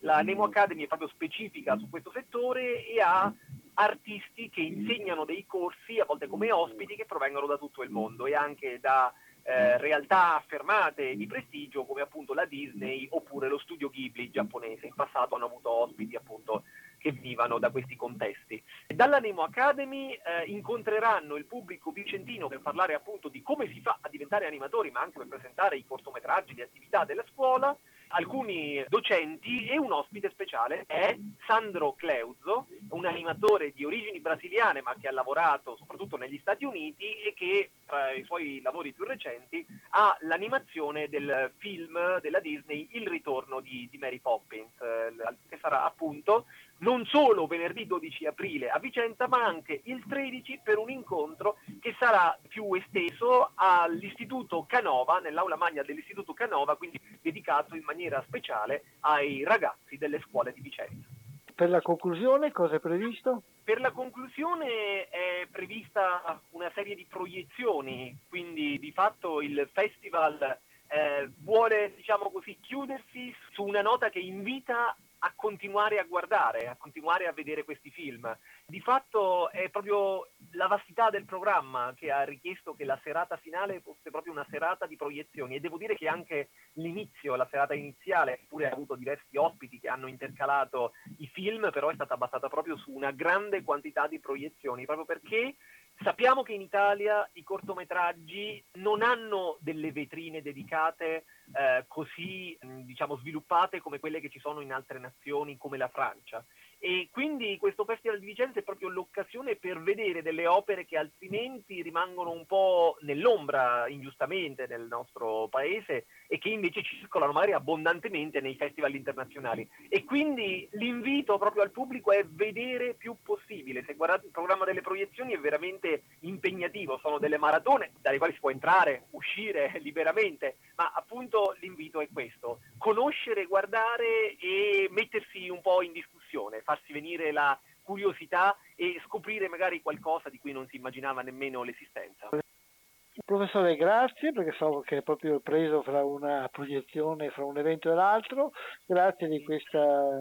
La Nemo Academy è proprio specifica su questo settore e ha artisti che insegnano dei corsi, a volte come ospiti, che provengono da tutto il mondo e anche da eh, realtà affermate di prestigio come appunto la Disney oppure lo studio Ghibli giapponese. In passato hanno avuto ospiti appunto che vivano da questi contesti. Dalla Nemo Academy eh, incontreranno il pubblico vicentino per parlare appunto di come si fa a diventare animatori, ma anche per presentare i cortometraggi, le attività della scuola, alcuni docenti e un ospite speciale è Sandro Cleuzo, un animatore di origini brasiliane ma che ha lavorato soprattutto negli Stati Uniti e che tra i suoi lavori più recenti ha l'animazione del film della Disney Il ritorno di, di Mary Poppins, eh, che sarà appunto non solo venerdì 12 aprile a Vicenza, ma anche il 13 per un incontro che sarà più esteso all'Istituto Canova, nell'aula magna dell'Istituto Canova, quindi dedicato in maniera speciale ai ragazzi delle scuole di Vicenza. Per la conclusione cosa è previsto? Per la conclusione è prevista una serie di proiezioni, quindi di fatto il festival eh, vuole diciamo così, chiudersi su una nota che invita a continuare a guardare, a continuare a vedere questi film. Di fatto è proprio la vastità del programma che ha richiesto che la serata finale fosse proprio una serata di proiezioni e devo dire che anche l'inizio, la serata iniziale, pure ha avuto diversi ospiti che hanno intercalato i film, però è stata basata proprio su una grande quantità di proiezioni, proprio perché Sappiamo che in Italia i cortometraggi non hanno delle vetrine dedicate eh, così diciamo, sviluppate come quelle che ci sono in altre nazioni come la Francia. E quindi questo Festival di Vicenza è proprio l'occasione per vedere delle opere che altrimenti rimangono un po' nell'ombra ingiustamente nel nostro paese e che invece circolano magari abbondantemente nei festival internazionali e quindi l'invito proprio al pubblico è vedere più possibile se guardate il programma delle proiezioni è veramente impegnativo sono delle maratone dalle quali si può entrare uscire liberamente ma appunto l'invito è questo conoscere guardare e mettersi un po' in discussione farsi venire la curiosità e scoprire magari qualcosa di cui non si immaginava nemmeno l'esistenza. Professore, grazie perché so che è proprio preso fra una proiezione, fra un evento e l'altro. Grazie di queste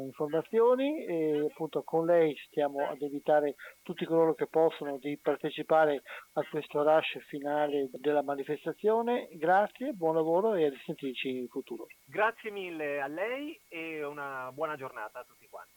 informazioni e appunto con lei stiamo ad evitare tutti coloro che possono di partecipare a questo rush finale della manifestazione. Grazie, buon lavoro e a risentirci in futuro. Grazie mille a lei e una buona giornata a tutti quanti.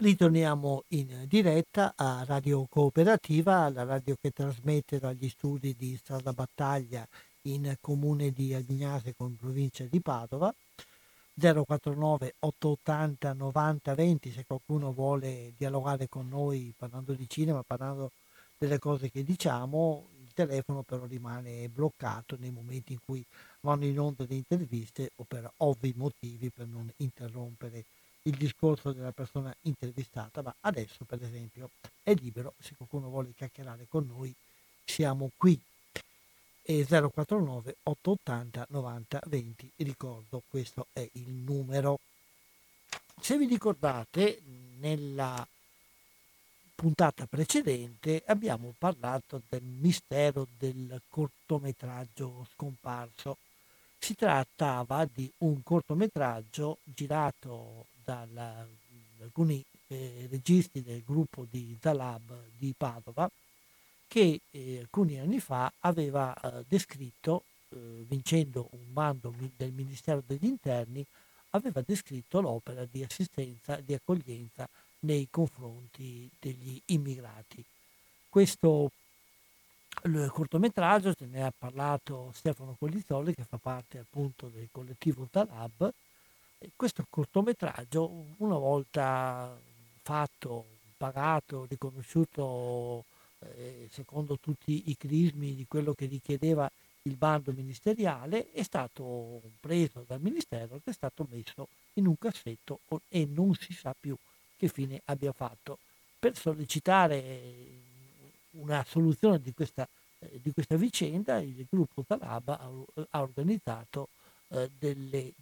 Ritorniamo in diretta a Radio Cooperativa, la radio che trasmette dagli studi di Strada Battaglia in comune di Agnase con provincia di Padova. 049 880 90 20 se qualcuno vuole dialogare con noi parlando di cinema, parlando delle cose che diciamo, il telefono però rimane bloccato nei momenti in cui vanno in onda le interviste o per ovvi motivi per non interrompere il discorso della persona intervistata, ma adesso per esempio è libero, se qualcuno vuole chiacchierare con noi siamo qui. E 049 880 90 20, ricordo questo è il numero. Se vi ricordate, nella puntata precedente abbiamo parlato del mistero del cortometraggio scomparso. Si trattava di un cortometraggio girato da alcuni eh, registi del gruppo di Zalab di Padova che eh, alcuni anni fa aveva eh, descritto, eh, vincendo un bando del Ministero degli Interni, aveva descritto l'opera di assistenza e di accoglienza nei confronti degli immigrati. Questo cortometraggio, ce ne ha parlato Stefano Collizzoli che fa parte appunto del collettivo Zalab, questo cortometraggio, una volta fatto, pagato, riconosciuto eh, secondo tutti i crismi di quello che richiedeva il bando ministeriale, è stato preso dal Ministero ed è stato messo in un cassetto e non si sa più che fine abbia fatto. Per sollecitare una soluzione di questa, eh, di questa vicenda, il gruppo Talaba ha, ha organizzato eh, delle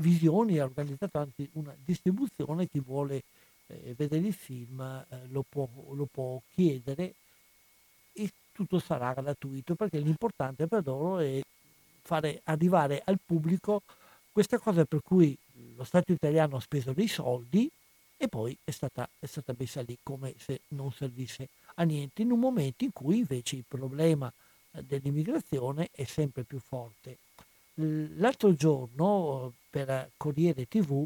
Visioni ha organizzato anche una distribuzione, chi vuole eh, vedere il film eh, lo, può, lo, può, chiedere e tutto sarà gratuito perché l'importante per loro è fare arrivare al pubblico questa cosa per cui lo Stato italiano ha speso dei soldi e poi è stata, è stata messa lì come se non servisse a niente in un momento in cui invece il problema eh, dell'immigrazione è sempre più forte. L'altro giorno per Corriere TV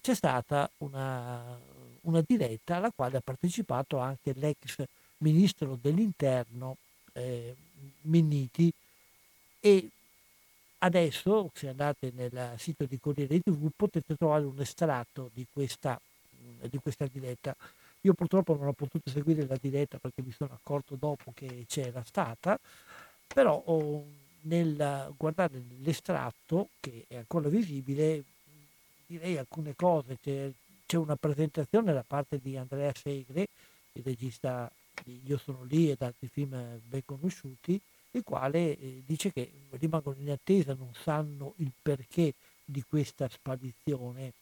c'è stata una, una diretta alla quale ha partecipato anche l'ex ministro dell'interno eh, Minniti e adesso se andate nel sito di Corriere TV potete trovare un estratto di questa, di questa diretta. Io purtroppo non ho potuto seguire la diretta perché mi sono accorto dopo che c'era stata, però ho, nel guardare l'estratto che è ancora visibile direi alcune cose. C'è, c'è una presentazione da parte di Andrea Segre il regista di Io sono lì ed altri film ben conosciuti il quale eh, dice che rimangono in attesa non sanno il perché di questa sparizione.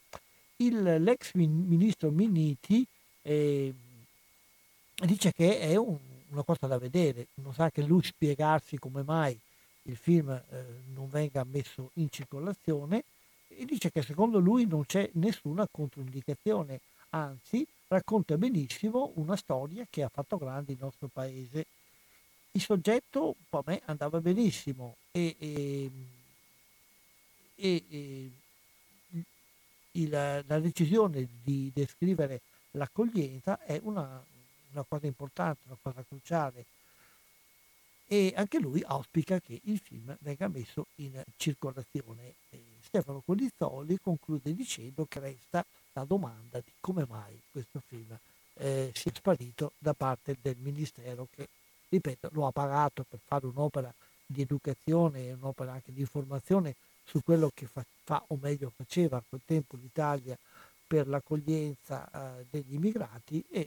Il, l'ex ministro Miniti eh, dice che è un, una cosa da vedere non sa che lui spiegarsi come mai il film eh, non venga messo in circolazione e dice che secondo lui non c'è nessuna controindicazione, anzi racconta benissimo una storia che ha fatto grande il nostro paese. Il soggetto a me andava benissimo e, e, e, e il, la decisione di descrivere l'accoglienza è una, una cosa importante, una cosa cruciale e anche lui auspica che il film venga messo in circolazione. E Stefano Colizzoli conclude dicendo che resta la domanda di come mai questo film eh, sia sparito da parte del Ministero che, ripeto, lo ha pagato per fare un'opera di educazione e un'opera anche di informazione su quello che fa, fa o meglio faceva a quel tempo l'Italia per l'accoglienza eh, degli immigrati e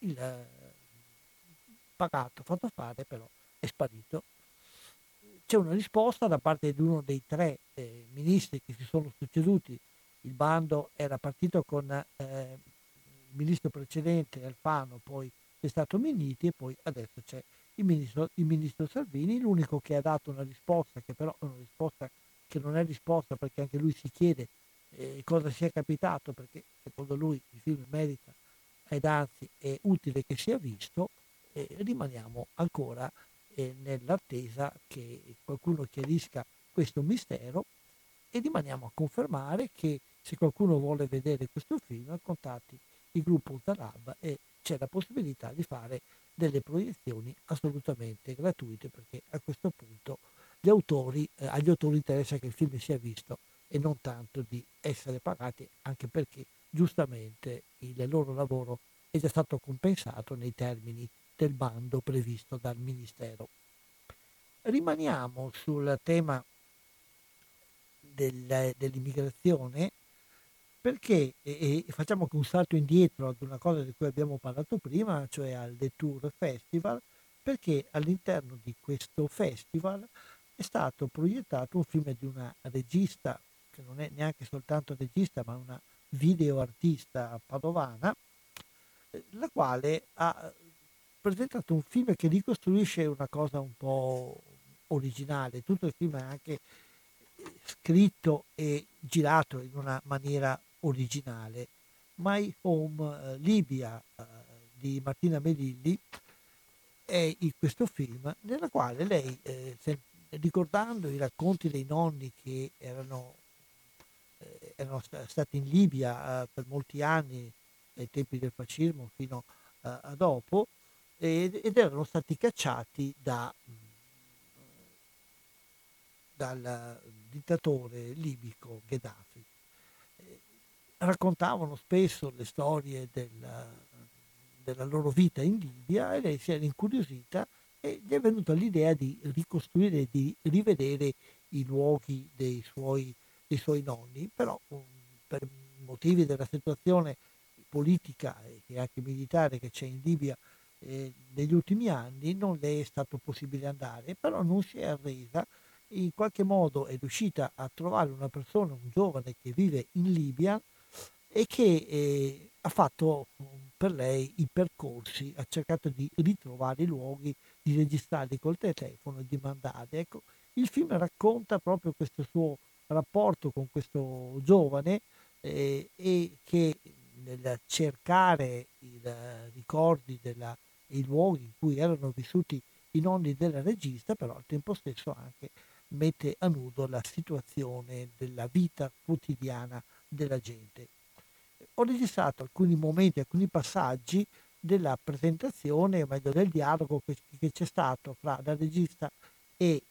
il eh, pagato, fatto fare però è sparito. C'è una risposta da parte di uno dei tre eh, ministri che si sono succeduti. Il bando era partito con eh, il ministro precedente Alfano, poi è stato Minniti e poi adesso c'è il ministro, il ministro Salvini, l'unico che ha dato una risposta, che però è una risposta che non è risposta perché anche lui si chiede eh, cosa sia capitato, perché secondo lui il film merita ed anzi è utile che sia visto, e rimaniamo ancora eh, nell'attesa che qualcuno chiarisca questo mistero e rimaniamo a confermare che se qualcuno vuole vedere questo film contatti il gruppo Ultralab e c'è la possibilità di fare delle proiezioni assolutamente gratuite perché a questo punto gli autori, eh, agli autori interessa che il film sia visto e non tanto di essere pagati anche perché giustamente il loro lavoro è già stato compensato nei termini del bando previsto dal Ministero. Rimaniamo sul tema del, dell'immigrazione perché e, e facciamo un salto indietro ad una cosa di cui abbiamo parlato prima, cioè al The Tour Festival, perché all'interno di questo festival è stato proiettato un film di una regista, che non è neanche soltanto regista, ma una video artista padovana, la quale ha presentato un film che ricostruisce una cosa un po' originale. Tutto il film è anche scritto e girato in una maniera originale. My Home eh, Libia eh, di Martina Melilli è questo film nella quale lei, eh, ricordando i racconti dei nonni che erano, eh, erano stati in Libia eh, per molti anni, ai tempi del fascismo fino a dopo, ed, erano stati cacciati da, dal dittatore libico Gheddafi. Raccontavano spesso le storie della, della loro vita in Libia e lei si era incuriosita e gli è venuta l'idea di ricostruire, di rivedere i luoghi dei suoi, dei suoi nonni, però um, per motivi della situazione politica e anche militare che c'è in Libia eh, negli ultimi anni non le è stato possibile andare, però non si è arresa, in qualche modo è riuscita a trovare una persona, un giovane che vive in Libia, e che eh, ha fatto per lei i percorsi, ha cercato di ritrovare i luoghi, di registrarli col telefono e di mandarli. Ecco, il film racconta proprio questo suo rapporto con questo giovane eh, e che nel cercare i ricordi della, i luoghi in cui erano vissuti i nonni della regista, però al tempo stesso anche mette a nudo la situazione della vita quotidiana della gente. Ho registrato alcuni momenti, alcuni passaggi della presentazione, o meglio del dialogo che, che c'è stato fra la regista e,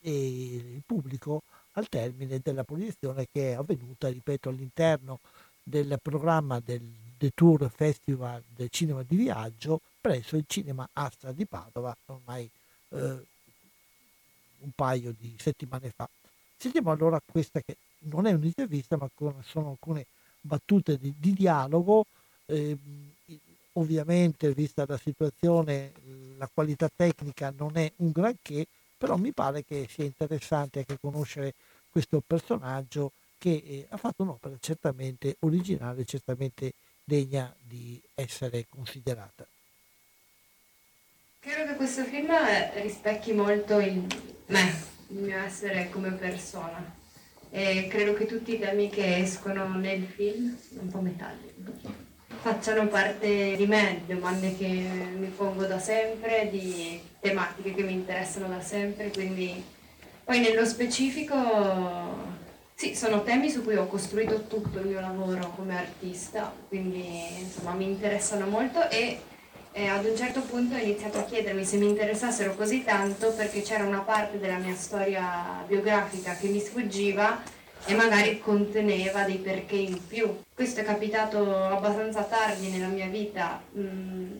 e, il pubblico al termine della proiezione che è avvenuta, ripeto, all'interno del programma del The Tour Festival del Cinema di Viaggio presso il Cinema Astra di Padova ormai eh, un paio di settimane fa. Sentiamo allora questa che non è un'intervista ma sono alcune battute di, di dialogo. Eh, ovviamente, vista la situazione, la qualità tecnica non è un granché, però mi pare che sia interessante anche conoscere questo personaggio che eh, ha fatto un'opera certamente originale, certamente degna di essere considerata. Credo che questo film rispecchi molto il me, il mio essere come persona. E credo che tutti i temi che escono nel film, un po' metalli, facciano parte di me, domande che mi pongo da sempre, di tematiche che mi interessano da sempre, quindi poi nello specifico sì, sono temi su cui ho costruito tutto il mio lavoro come artista, quindi insomma mi interessano molto e e ad un certo punto ho iniziato a chiedermi se mi interessassero così tanto perché c'era una parte della mia storia biografica che mi sfuggiva e magari conteneva dei perché in più. Questo è capitato abbastanza tardi nella mia vita. Mm,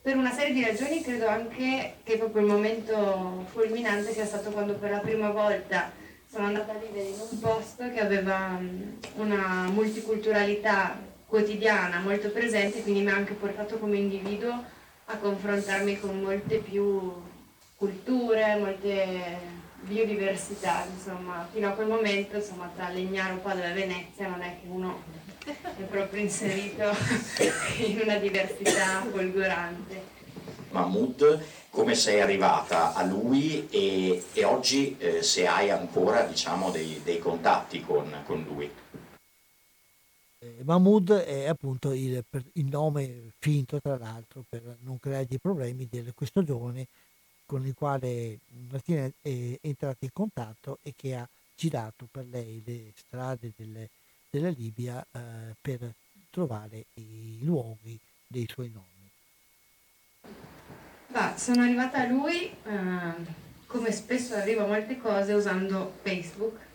per una serie di ragioni credo anche che proprio il momento fulminante sia stato quando per la prima volta sono andata a vivere in un posto che aveva mm, una multiculturalità quotidiana molto presente, quindi mi ha anche portato come individuo a confrontarmi con molte più culture, molte biodiversità, insomma, fino a quel momento, insomma, tra Legnaro, Padova e Venezia non è che uno è proprio inserito in una diversità folgorante. Mahmoud, come sei arrivata a lui e, e oggi eh, se hai ancora diciamo, dei, dei contatti con, con lui? Eh, Mahmoud è appunto il, il, nome finto, tra l'altro, per non creargli problemi di questo giovane con il quale Martina è entrata in contatto e che ha girato per lei le strade delle, della Libia eh, per trovare i luoghi dei suoi nonni. Bah, sono arrivata a lui, eh, come spesso arriva a molte cose, usando Facebook.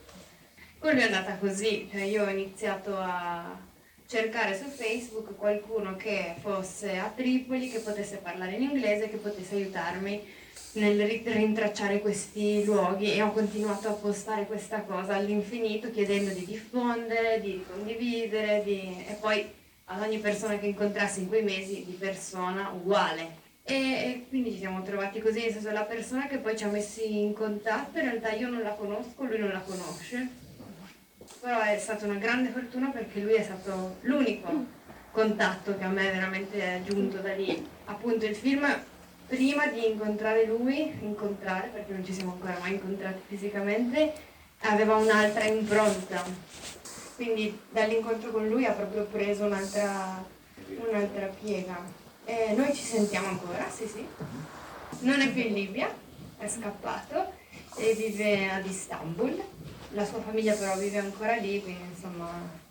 Con lui è andata così, cioè io ho iniziato a cercare su Facebook qualcuno che fosse a Tripoli, che potesse parlare in inglese, che potesse aiutarmi nel rintracciare questi luoghi e ho continuato a postare questa cosa all'infinito chiedendo di diffondere, di condividere di... e poi ad ogni persona che incontrassi in quei mesi di persona uguale. E, e, quindi ci siamo trovati così, nel senso la persona che poi ci ha messi in contatto in realtà io non la conosco, lui non la conosce però è stata una grande fortuna perché lui è stato l'unico contatto che a me veramente è giunto da lì. Appunto il film, prima di incontrare lui, incontrare perché non ci siamo ancora mai incontrati fisicamente, aveva un'altra impronta. Quindi dall'incontro con lui ha proprio preso un'altra, un'altra piega. E noi ci sentiamo ancora, sì sì. Non è più in Libia, è scappato e vive ad Istanbul la sua famiglia però vive ancora lì, quindi insomma...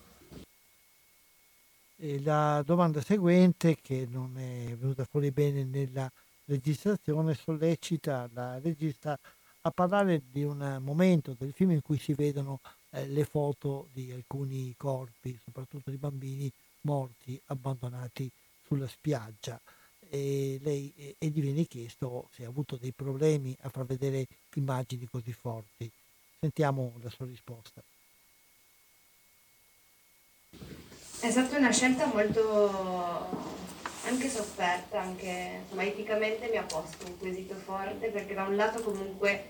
E la domanda seguente, che non è venuta fuori bene nella registrazione, sollecita la regista a parlare di un momento del film in cui si vedono eh, le foto di alcuni corpi, soprattutto di bambini morti, abbandonati sulla spiaggia. E, lei, e gli viene chiesto se ha avuto dei problemi a far vedere immagini così forti. Sentiamo la sua risposta. È stata una scelta molto anche sofferta, anche insomma, eticamente mi ha posto un quesito forte perché da un lato comunque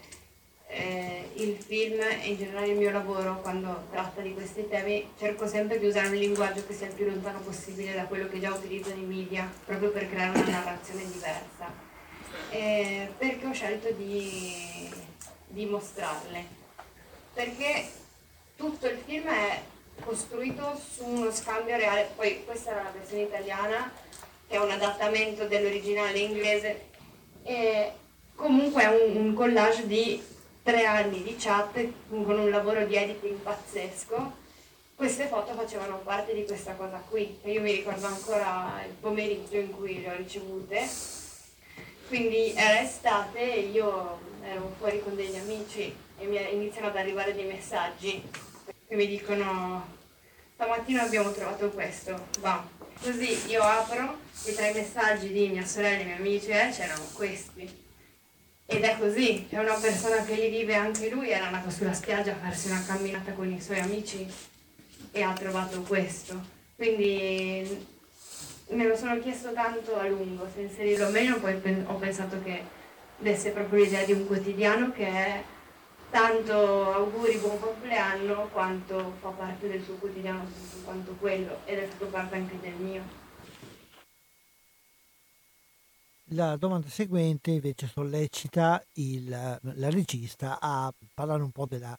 eh, il film e in generale il mio lavoro quando tratta di questi temi cerco sempre di usare un linguaggio che sia il più lontano possibile da quello che già utilizzo nei media proprio per creare una narrazione diversa eh, perché ho scelto di, di mostrarle perché tutto il film è costruito su uno scambio reale, poi questa era la versione italiana, che è un adattamento dell'originale inglese, e comunque è un, un collage di tre anni di chat con un lavoro di editing pazzesco. Queste foto facevano parte di questa cosa qui, io mi ricordo ancora il pomeriggio in cui le ho ricevute, quindi era estate e io ero fuori con degli amici e mi iniziano ad arrivare dei messaggi che mi dicono stamattina abbiamo trovato questo, va. Così io apro e tra i messaggi di mia sorella e miei amici eh, c'erano questi. Ed è così, è una persona che li vive anche lui, era andato sulla spiaggia a farsi una camminata con i suoi amici e ha trovato questo. Quindi me lo sono chiesto tanto a lungo se inserirlo o meno, poi ho pensato che desse proprio l'idea di un quotidiano che è tanto auguri buon compleanno quanto fa parte del suo quotidiano quanto quello ed è stato parte anche del mio. La domanda seguente invece sollecita il, la regista a parlare un po' della,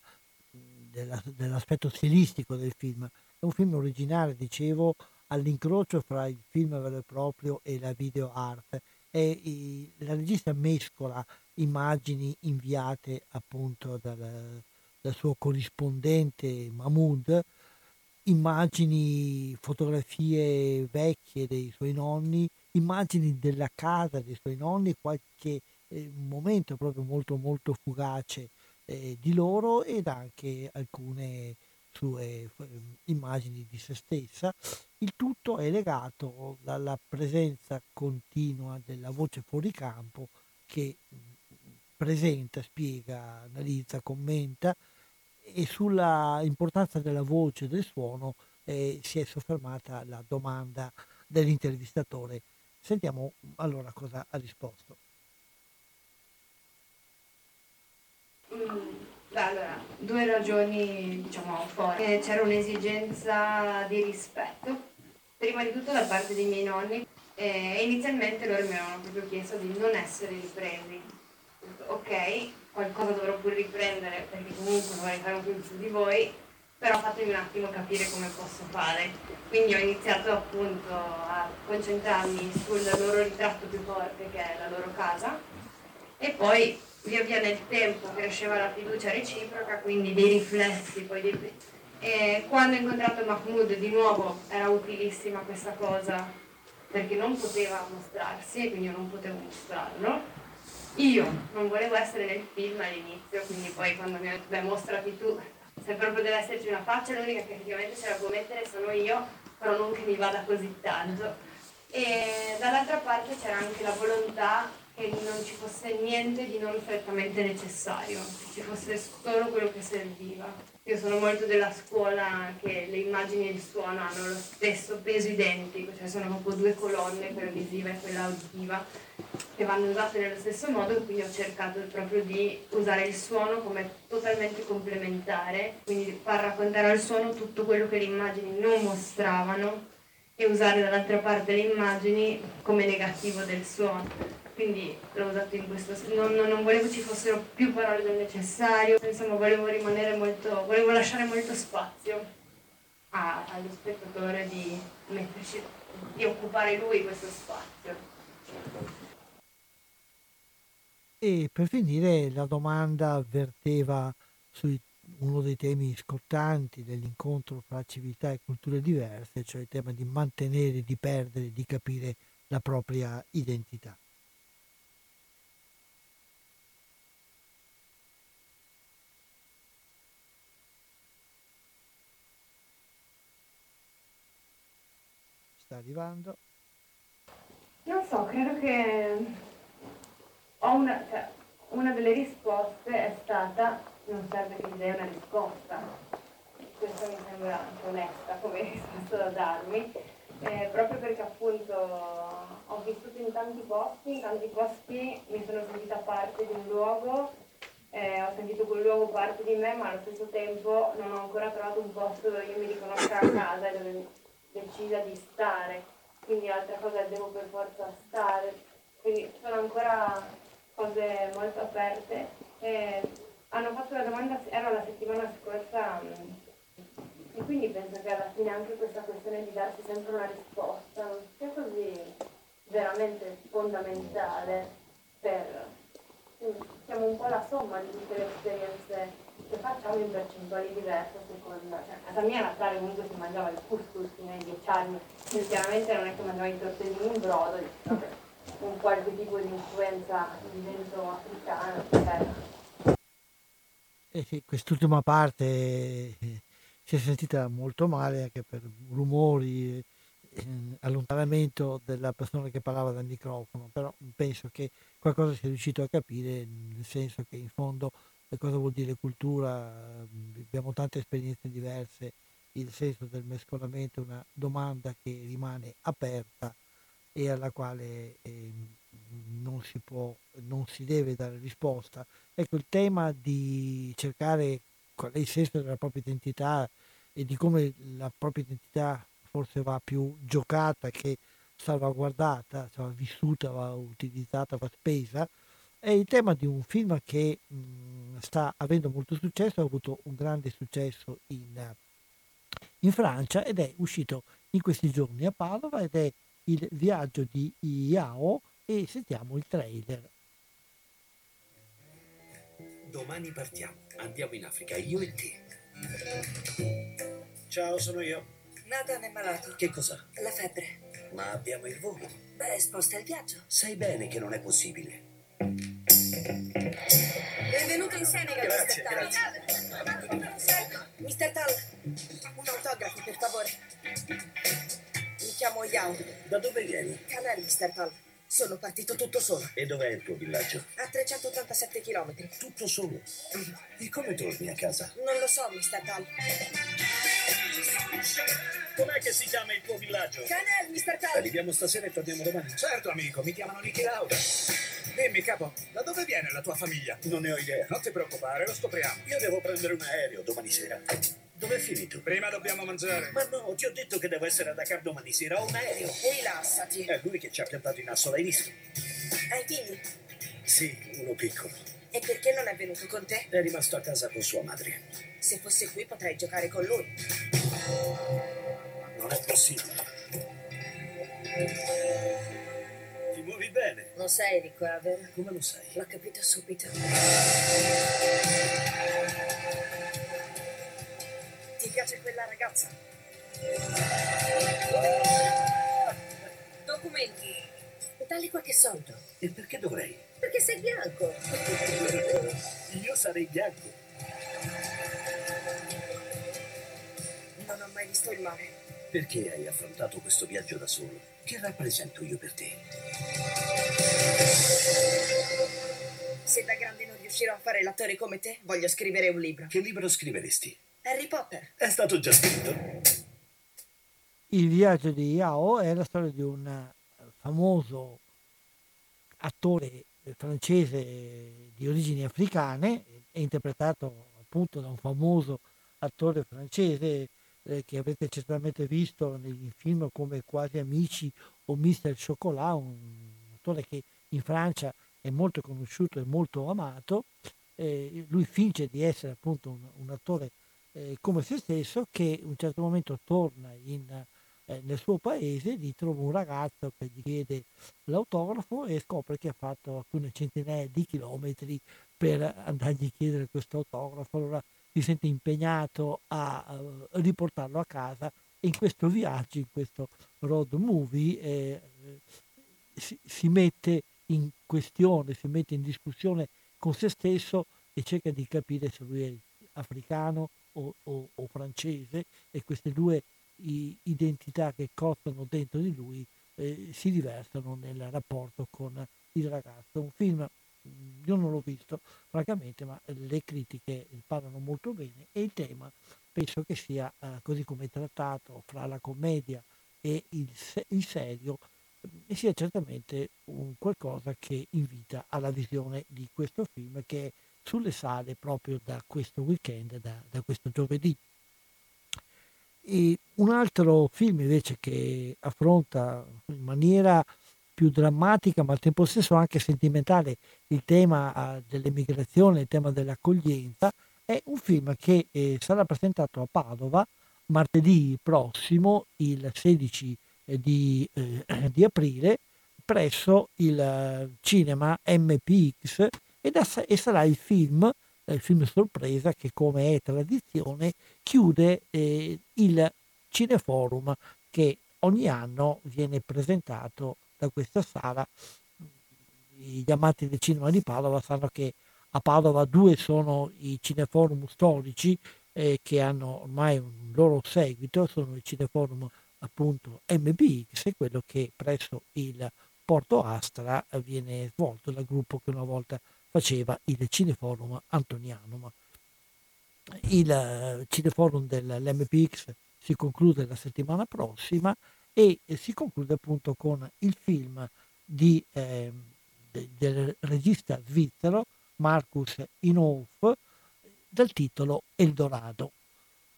della, dell'aspetto stilistico del film. È un film originale, dicevo, all'incrocio fra il film vero e proprio e la video art. E, la regista mescola immagini inviate appunto dal, dal suo corrispondente Mahmoud, immagini, fotografie vecchie dei suoi nonni, immagini della casa dei suoi nonni, qualche eh, momento proprio molto molto fugace eh, di loro ed anche alcune sue eh, immagini di se stessa. Il tutto è legato dalla presenza continua della voce fuori campo che presenta, spiega, analizza, commenta e sulla importanza della voce e del suono eh, si è soffermata la domanda dell'intervistatore. Sentiamo allora cosa ha risposto. Mm, allora, due ragioni diciamo. Eh, c'era un'esigenza di rispetto, prima di tutto da parte dei miei nonni. E inizialmente loro mi avevano proprio chiesto di non essere ripresi ok, qualcosa dovrò pure riprendere perché comunque vorrei fare un film su di voi, però fatemi un attimo capire come posso fare. Quindi ho iniziato appunto a concentrarmi sul loro ritratto più forte che è la loro casa e poi via via nel tempo cresceva la fiducia reciproca, quindi dei riflessi poi dei, E quando ho incontrato Mahmoud di nuovo era utilissima questa cosa perché non poteva mostrarsi e quindi io non potevo mostrarlo. Io non volevo essere nel film all'inizio, quindi poi quando mi ha detto beh mostrati tu, se proprio deve esserci una faccia, l'unica che effettivamente ce la può mettere sono io, però non che mi vada così tanto. E dall'altra parte c'era anche la volontà che non ci fosse niente di non strettamente necessario, che ci fosse solo quello che serviva. Io sono molto della scuola che le immagini e il suono hanno lo stesso peso identico, cioè sono proprio due colonne, quella visiva e quella uditiva, che vanno usate nello stesso modo, quindi ho cercato proprio di usare il suono come totalmente complementare, quindi far raccontare al suono tutto quello che le immagini non mostravano e usare dall'altra parte le immagini come negativo del suono quindi l'ho usato in questo non, non, volevo ci fossero più parole del necessario, insomma volevo rimanere molto, volevo lasciare molto spazio a, allo spettatore di metterci, di occupare lui questo spazio. E per finire la domanda verteva su uno dei temi scottanti dell'incontro fra civiltà e culture diverse, cioè il tema di mantenere, di perdere, di capire la propria identità. Sta arrivando? Non so, credo che una, cioè, una, delle risposte è stata non serve che mi dai una risposta. Questa mi sembra anche onesta come risposta da darmi, eh, proprio perché appunto ho vissuto in tanti posti, in tanti posti mi sono sentita parte di un luogo eh, ho sentito quel luogo parte di me, ma allo stesso tempo non ho ancora trovato un posto dove io mi riconosca a casa e dove decida di stare, quindi altra cosa devo per forza stare, quindi sono ancora cose molto aperte. E hanno fatto la domanda, era la settimana scorsa, mm, e quindi penso che alla fine anche questa questione di darsi sempre una risposta non sia così veramente fondamentale per... Siamo un po' la somma di tutte le esperienze che facciamo in percentuali diverse a seconda. Cioè, a casa mia a Natale comunque si mangiava il couscous fino ai dieci anni, quindi chiaramente non è che mangiava i tortellini in brodo, vabbè, un qualche tipo di influenza di vento africano, eccetera. Quest'ultima parte eh, si è sentita molto male anche per rumori, allontanamento della persona che parlava dal microfono, però penso che qualcosa sia riuscito a capire, nel senso che in fondo cosa vuol dire cultura, abbiamo tante esperienze diverse, il senso del mescolamento è una domanda che rimane aperta e alla quale eh, non si può, non si deve dare risposta. Ecco, il tema di cercare qual è il senso della propria identità e di come la propria identità forse va più giocata che salvaguardata, va vissuta, va utilizzata, va spesa, è il tema di un film che mh, mm, sta avendo molto successo, ha avuto un grande successo in, in, Francia ed è uscito in questi giorni a Padova ed è il viaggio di Iao e sentiamo il trailer. Domani partiamo, andiamo in Africa, io e te. Ciao, sono io. Nathan è malato. Che cos'ha? La febbre. Ma abbiamo il volo. Beh, sposta il viaggio. Sai bene che non è possibile. Benvenuto in Senegal, grazie, Mr. Tal. Grazie. Mr. Tal, un autografo, per favore. Mi chiamo Yao. Da dove vieni? Canel, Mr. Tal. Sono partito tutto solo. E dov'è il tuo villaggio? A 387 km. Tutto solo? E come torni a casa? Non lo so, Mr. Tal. Com'è che si chiama il tuo villaggio? Canel, Mr. Tal. Arriviamo stasera e torniamo domani. Certo, amico, mi chiamano Niki Lauda. Dimmi, capo, da dove viene la tua famiglia? Non ne ho idea. Non ti preoccupare, lo scopriamo. Io devo prendere un aereo domani sera. Dove è finito? Prima dobbiamo mangiare. Ma no, ti ho detto che devo essere a Dakar domani sera. Ho un aereo. Rilassati. È lui che ci ha piantato in asso, l'hai visto? Hai figli? Sì, uno piccolo. E perché non è venuto con te? È rimasto a casa con sua madre. Se fosse qui potrei giocare con lui. Non è possibile. Ti muovi bene. Lo sei di qua, vero? Come lo sai? L'ho capito subito. Ti piace quella ragazza? Documenti. Dagli qualche soldo. E perché dovrei? Perché sei bianco. Io sarei bianco. Non ho mai visto il mare. Perché hai affrontato questo viaggio da solo? Che rappresento io per te? Se da grande non riuscirò a fare l'attore come te, voglio scrivere un libro. Che libro scriveresti? Harry Potter. È stato già scritto. Il viaggio di Yao è la storia di un famoso attore francese di origini africane, è interpretato appunto da un famoso attore francese eh, che avete certamente visto in film come Quasi Amici o Mister Chocolat, un attore che in Francia è molto conosciuto e molto amato. Eh, lui finge di essere appunto un, un attore eh, come se stesso che in un certo momento torna in, eh, nel suo paese, gli trova un ragazzo che gli chiede l'autografo e scopre che ha fatto alcune centinaia di chilometri per andargli a chiedere questo autografo. Allora si sente impegnato a, a riportarlo a casa e in questo viaggio, in questo road movie, eh, si, si, mette in questione, si mette in discussione con se stesso e cerca di capire se lui è africano o, o, o francese e queste due identità che cozzano dentro di lui eh, si riversano nel rapporto con il ragazzo. Un film io non l'ho visto francamente, ma le critiche parlano molto bene e il tema penso che sia eh, così come trattato fra la commedia e il, il serio e sia certamente un qualcosa che invita alla visione di questo film che è sulle sale proprio da questo weekend, da, da questo giovedì. E un altro film invece che affronta in maniera più drammatica ma al tempo stesso anche sentimentale il tema uh, dell'emigrazione, il tema dell'accoglienza, è un film che eh, sarà presentato a Padova martedì prossimo, il 16 eh, di, eh, di, aprile, presso il eh, cinema MPX ed a, e sarà il film, il film sorpresa che come è tradizione chiude eh, il Cineforum che ogni anno viene presentato da questa sala. Gli amanti del cinema di Padova sanno che a Padova due sono i cineforum storici eh, che hanno ormai un loro seguito, sono il cineforum appunto MBX e quello che presso il Porto Astra viene svolto dal gruppo che una volta faceva il cineforum antoniano. Il eh, cineforum dell'MPX si conclude la settimana prossima e si conclude appunto con il film di, eh, del regista svizzero Marcus Inhoff dal titolo Eldorado.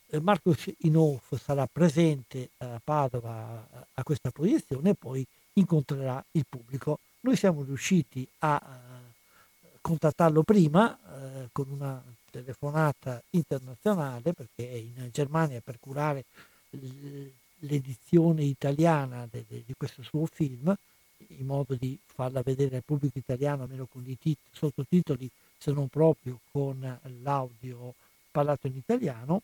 Eh, Marcus Inhoff sarà presente a Padova a questa proiezione e poi incontrerà il pubblico. Noi siamo riusciti a contattarlo prima uh, con una telefonata internazionale perché è in Germania per curare l'edizione italiana de, de, di questo suo film, in modo di farla vedere al pubblico italiano almeno con i tit- sottotitoli, se non proprio con l'audio parlato in italiano.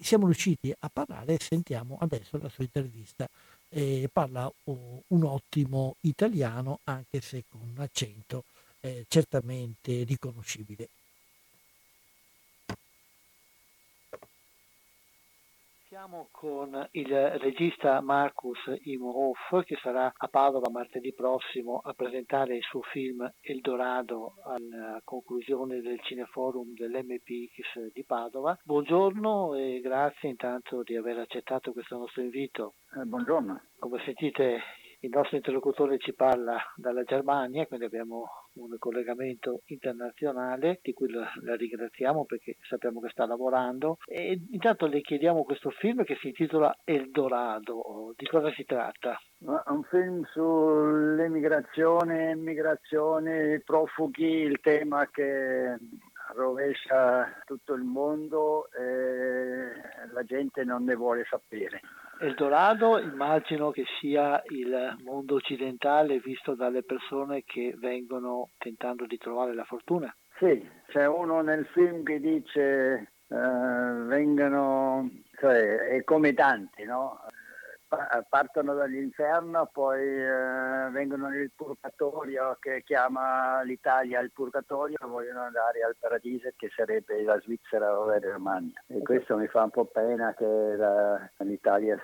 Siamo riusciti a parlare e sentiamo adesso la sua intervista. Eh, parla oh, un ottimo italiano, anche se con accento eh, certamente riconoscibile. Siamo con il regista Marcus Imhoff che sarà a Padova martedì prossimo a presentare il suo film Eldorado alla conclusione del Cineforum dell'MPX di Padova. Buongiorno e grazie intanto di aver accettato questo nostro invito. Eh, buongiorno. Come sentite il nostro interlocutore ci parla dalla Germania, quindi abbiamo un collegamento internazionale di cui la, la, ringraziamo perché sappiamo che sta lavorando e intanto le chiediamo questo film che si intitola Eldorado, di cosa si tratta? Un film sull'emigrazione, immigrazione, profughi, il tema che rovescia tutto il mondo e la gente non ne vuole sapere. Eldorado immagino che sia il mondo occidentale visto dalle persone che vengono tentando di trovare la fortuna. Sì, c'è uno nel film che dice eh, vengano, cioè, è come tanti, no? Partono dall'inferno, poi eh, vengono nel purgatorio che chiama l'Italia il purgatorio, vogliono andare al paradiso che sarebbe la Svizzera o la Germania. E questo mi fa un po' pena che la, l'Italia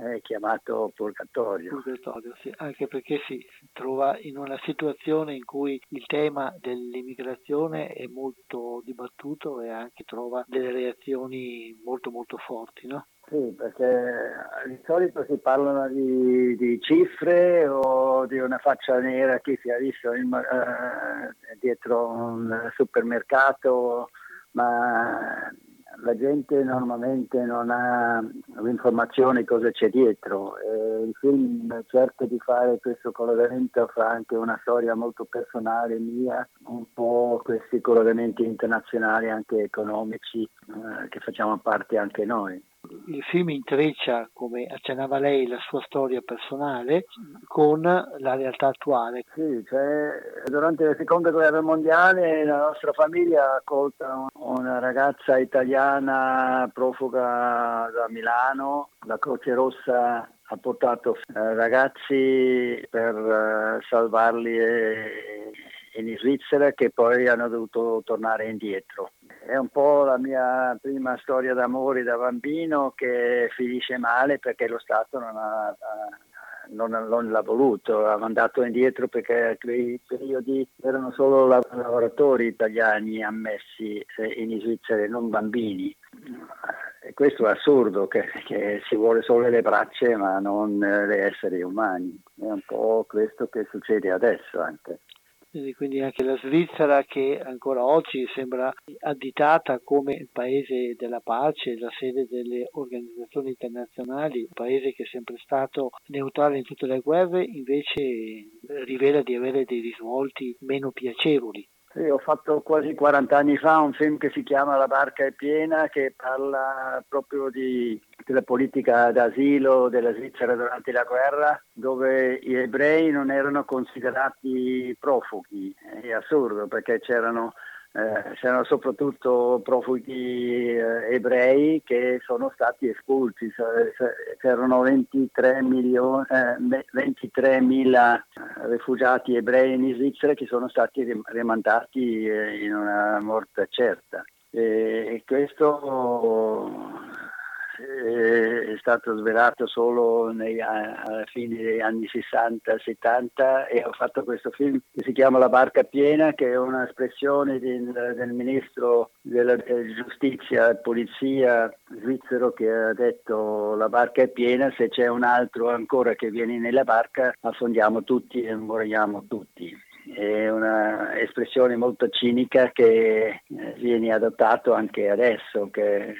è chiamato purgatorio. Purgatorio, sì, anche perché si trova in una situazione in cui il tema dell'immigrazione è molto dibattuto e anche trova delle reazioni molto molto forti, no? Sì, perché di solito si parlano di, di, cifre o di una faccia nera che si è visto in, eh, dietro un supermercato, ma la gente normalmente non ha l'informazione cosa c'è dietro. Eh, il film cerca di fare questo collegamento fra anche una storia molto personale mia, un po' questi collegamenti internazionali anche economici eh, che facciamo parte anche noi il film intreccia, come accennava lei, la sua storia personale con la realtà attuale. Sì, cioè, durante la seconda guerra mondiale la nostra famiglia ha accolto una ragazza italiana profuga da Milano, la Croce Rossa ha portato eh, ragazzi per eh, salvarli in Svizzera che poi hanno dovuto tornare indietro. È un po' la mia prima storia d'amore da bambino che finisce male perché lo Stato non, ha, non, non l'ha voluto, ha mandato indietro perché a quei periodi erano solo lavoratori italiani ammessi eh, in Svizzera, non bambini. E questo è assurdo, che, che, si vuole solo le braccia ma non gli esseri umani. È un po' questo che succede adesso anche quindi anche la Svizzera che ancora oggi sembra additata come il paese della pace, la sede delle organizzazioni internazionali, un paese che è sempre stato neutrale in tutte le guerre, invece rivela di avere dei risvolti meno piacevoli. Sì, ho fatto quasi 40 anni fa un film che si chiama La barca è piena, che parla proprio di, della politica d'asilo della Svizzera durante la guerra, dove gli ebrei non erano considerati profughi. È assurdo perché c'erano eh, c'erano soprattutto profughi eh, ebrei che sono stati espulsi, c'erano 23 milioni, eh, 23.000 rifugiati ebrei in Svizzera che sono stati rimandati eh, in una morte certa. E questo è stato svelato solo nei, alla fine degli anni 60-70 e ho fatto questo film che si chiama La barca piena che è un'espressione del, del ministro della giustizia e polizia svizzero che ha detto la barca è piena, se c'è un altro ancora che viene nella barca affondiamo tutti e moriamo tutti. È un'espressione molto cinica che viene adottato anche adesso, che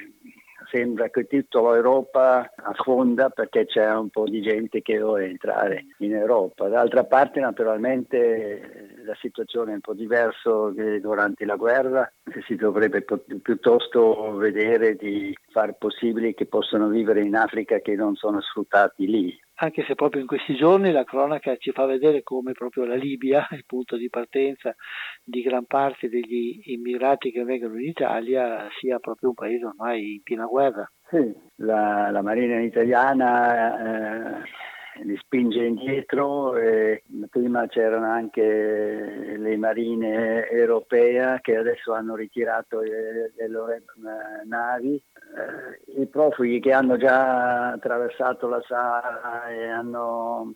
sembra che tutta l'Europa affonda perché c'è un po' di gente che vuole entrare in Europa. D'altra parte naturalmente la situazione è un po' diversa che durante la guerra, si dovrebbe piuttosto vedere di far possibile che possano vivere in Africa che non sono sfruttati lì anche se proprio in questi giorni la cronaca ci fa vedere come proprio la Libia, il punto di partenza di gran parte degli immigrati che vengono in Italia, sia proprio un paese ormai in piena guerra. Sì, la, la Marina italiana eh, li spinge indietro. E prima c'erano anche le marine europee che adesso hanno ritirato le, le loro eh, navi. Eh, I profughi che hanno già attraversato la Sahara e hanno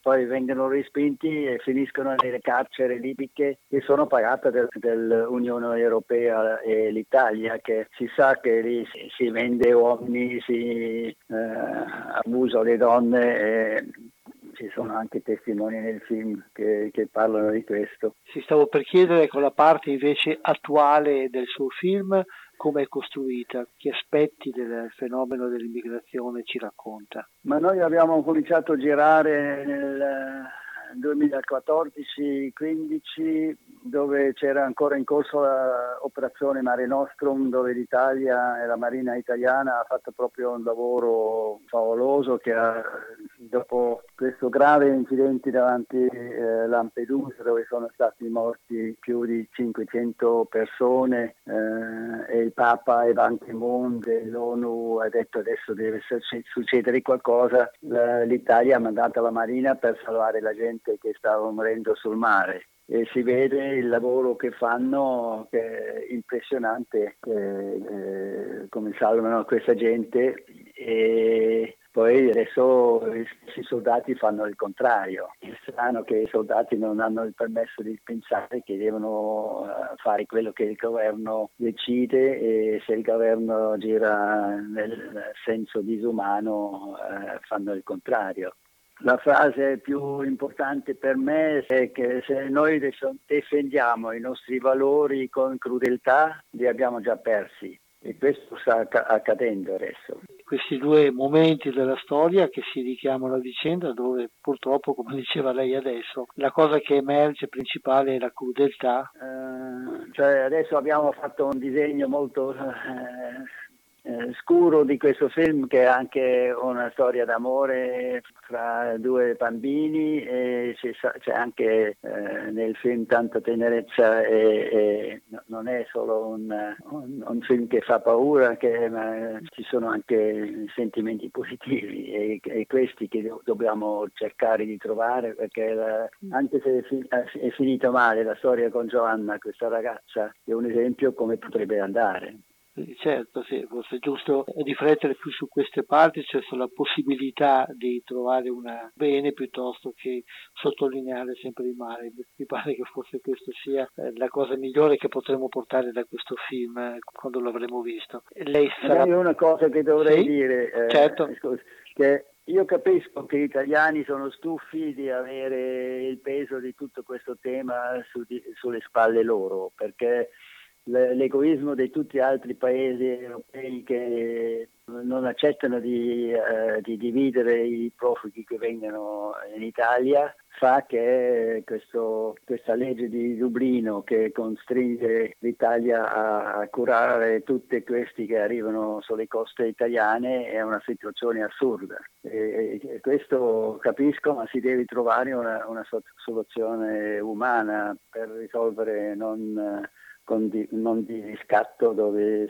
poi vengono respinti e finiscono nelle carceri libiche che sono pagate del, dell'Unione Europea e l'Italia, che si sa che lì si, si vende uomini, si eh, abusa le donne e ci sono anche testimoni nel film che, che, parlano di questo. Si stavo per chiedere con la parte invece attuale del suo film come è costruita, che aspetti del fenomeno dell'immigrazione ci racconta. Ma noi abbiamo cominciato a girare nel 2014-15 dove c'era ancora in corso l'operazione Mare Nostrum dove l'Italia e la Marina italiana ha fatto proprio un lavoro favoloso che ha dopo questo grave incidente davanti eh, Lampedusa dove sono stati morti più di 500 persone eh, e il Papa e Ban Ki-moon dell'ONU ha detto adesso deve succedere qualcosa, l'Italia ha mandato la Marina per salvare la gente che stava morendo sul mare. E si vede il lavoro che fanno che è impressionante eh, come salvano questa gente e poi adesso i soldati fanno il contrario. Strano che i soldati non hanno il permesso di pensare che devono eh, fare quello che il governo decide e se il governo gira nel senso disumano eh, fanno il contrario. La frase più importante per me è che se noi difendiamo i nostri valori con crudeltà, li abbiamo già persi e questo sta accadendo adesso questi due momenti della storia che si richiamano a vicenda dove purtroppo, come diceva lei adesso, la cosa che emerge principale è la crudeltà. Uh, cioè adesso abbiamo fatto un disegno molto uh, eh, scuro di questo film che è anche una storia d'amore fra due bambini e c'è, anche eh, nel film tanta tenerezza e, e non è solo un, un, un, film che fa paura, che, ma ci sono anche sentimenti positivi e, e questi che do, dobbiamo cercare di trovare perché la, anche se è, fi, è finita male la storia con Giovanna, questa ragazza, è un esempio come potrebbe andare. Certo, sì, forse è giusto riflettere più su queste parti, cioè sulla possibilità di trovare una bene piuttosto che sottolineare sempre il male. Mi pare che forse questa sia eh, la cosa migliore che potremmo portare da questo film eh, quando l'avremo visto. Lei sarà... È una cosa che dovrei sì? dire, eh, certo. scusi, che io capisco che gli italiani sono stufi di avere il peso di tutto questo tema su di, sulle spalle loro, perché l'egoismo di tutti gli altri paesi europei che non accettano di, eh, di, dividere i profughi che vengono in Italia fa che questo, questa legge di Dublino che costringe l'Italia a, curare tutti questi che arrivano sulle coste italiane è una situazione assurda. E, e questo capisco, ma si deve trovare una, una soluzione umana per risolvere non di, non di riscatto dove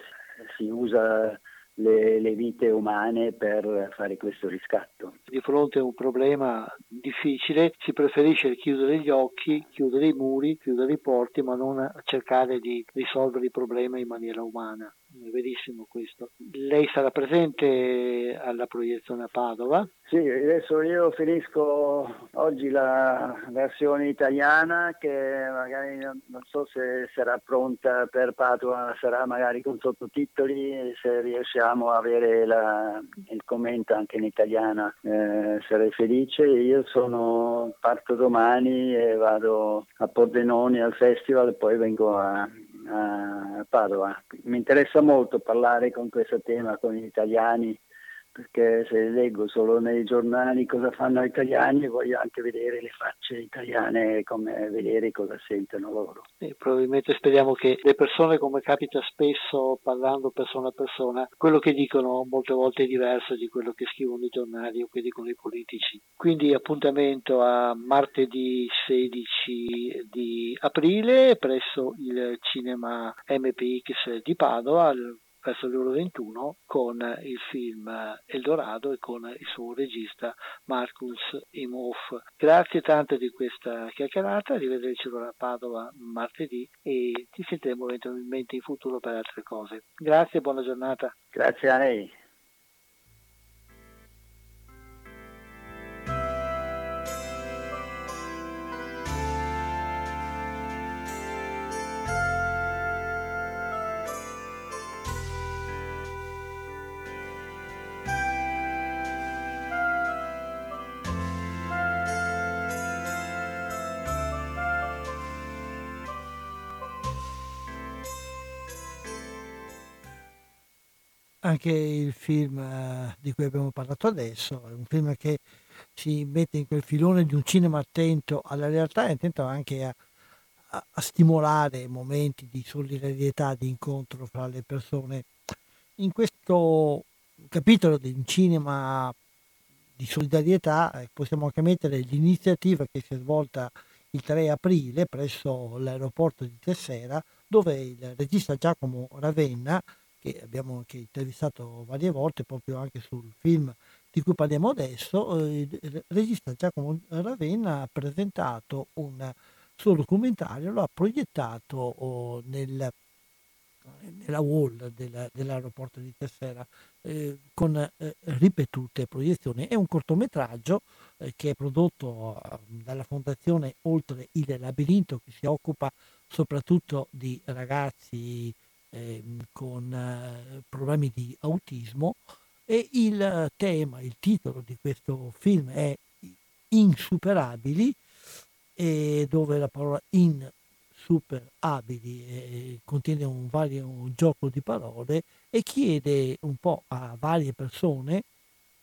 si usa le, le, vite umane per fare questo riscatto. Di fronte a un problema difficile si preferisce chiudere gli occhi, chiudere i muri, chiudere i porti, ma non cercare di risolvere il problema in maniera umana. Verissimo questo. Lei sarà presente alla proiezione a Padova? Sì, adesso io finisco oggi la versione italiana che magari non so se sarà pronta per Padova, sarà magari con sottotitoli, se riusciamo a avere la, il commento anche in italiana eh, sarei felice. Io sono, parto domani e vado a Pordenone al festival e poi vengo a, a Padova. Mi interessa molto parlare con questo tema con gli italiani perché se leggo solo nei giornali cosa fanno gli italiani voglio anche vedere le facce italiane come vedere cosa sentono loro. E probabilmente speriamo che le persone come capita spesso parlando persona a persona quello che dicono molte volte è diverso di quello che scrivono i giornali o che dicono i politici. Quindi appuntamento a martedì 16 di aprile presso il cinema MPX di Padova verso le ore 21 con il film Eldorado e con il suo regista Marcus Imhoff. Grazie tante di questa chiacchierata, arrivederci allora a Padova martedì e ci sentiremo eventualmente in futuro per altre cose. Grazie e buona giornata. Grazie a lei. Anche il film eh, di cui abbiamo parlato adesso, è un film che si mette in quel filone di un cinema attento alla realtà e attento anche a, a, a stimolare momenti di solidarietà, di incontro fra le persone. In questo capitolo di un cinema di solidarietà eh, possiamo anche mettere l'iniziativa che si è svolta il 3 aprile presso l'aeroporto di Tessera dove il regista Giacomo Ravenna che abbiamo anche intervistato varie volte proprio anche sul film di cui parliamo adesso, eh, il regista Giacomo Ravenna ha presentato un suo documentario, lo ha proiettato oh, nel, nella wall della, dell'aeroporto di Tessera eh, con eh, ripetute proiezioni. È un cortometraggio eh, che è prodotto eh, dalla fondazione Oltre il Labirinto che si occupa soprattutto di ragazzi ehm, con eh, problemi di autismo e il tema, il titolo di questo film è Insuperabili, dove la parola insuperabili eh, contiene un, vario, un gioco di parole e chiede un po' a varie persone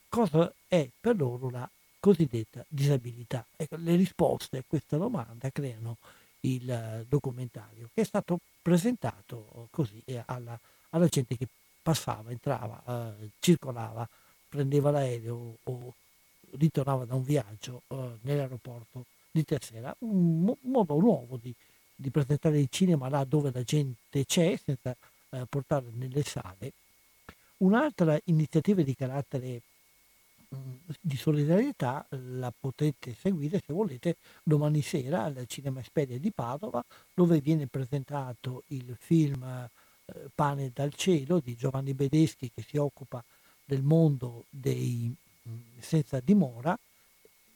cosa è per loro la cosiddetta disabilità. Ecco, le risposte a questa domanda creano il documentario che è stato presentato così alla, alla gente che passava, entrava, eh, circolava, prendeva l'aereo o ritornava da un viaggio eh, nell'aeroporto di Tessera. Un mo- modo nuovo di, di, presentare il cinema là dove la gente c'è, senza eh, portarla nelle sale. Un'altra iniziativa di carattere di solidarietà la potete seguire se volete domani sera al Cinema Esperia di Padova dove viene presentato il film eh, Pane dal cielo di Giovanni Bedeschi che si occupa del mondo dei senza dimora.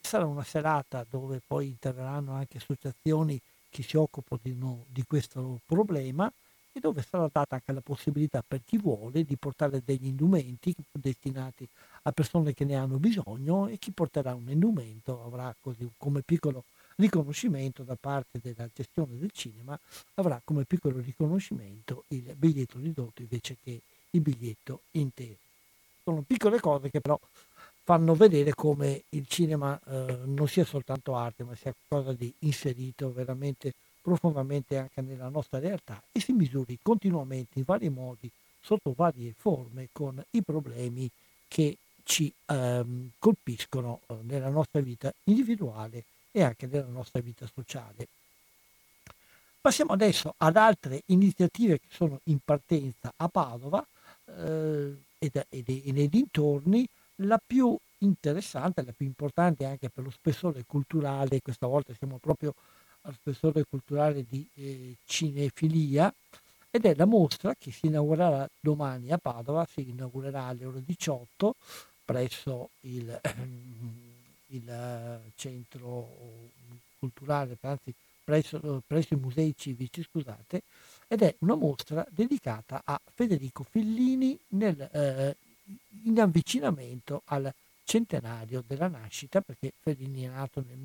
Sarà una serata dove poi interverranno anche associazioni che si occupano di, di questo problema e dove sarà data anche la possibilità per chi vuole di portare degli indumenti destinati a persone che ne hanno bisogno e chi porterà un indumento avrà così come piccolo riconoscimento da parte della gestione del cinema, avrà come piccolo riconoscimento il biglietto ridotto invece che il biglietto intero. Sono piccole cose che però fanno vedere come il cinema eh, non sia soltanto arte, ma sia qualcosa di inserito veramente profondamente anche nella nostra realtà e si misuri continuamente in vari modi, sotto varie forme, con i problemi che ci ehm, colpiscono eh, nella nostra vita individuale e anche nella nostra vita sociale. Passiamo adesso ad altre iniziative che sono in partenza a Padova eh, e, nei dintorni. La più interessante, la più importante anche per lo spessore culturale, questa volta siamo proprio al spessore culturale di eh, cinefilia, ed è la mostra che si inaugurerà domani a Padova, si inaugurerà alle ore 18 presso il il eh, centro culturale, anzi presso, presso i musei civici, scusate, ed è una mostra dedicata a Federico Fellini nel, eh, in avvicinamento al centenario della nascita, perché Fellini è nato nel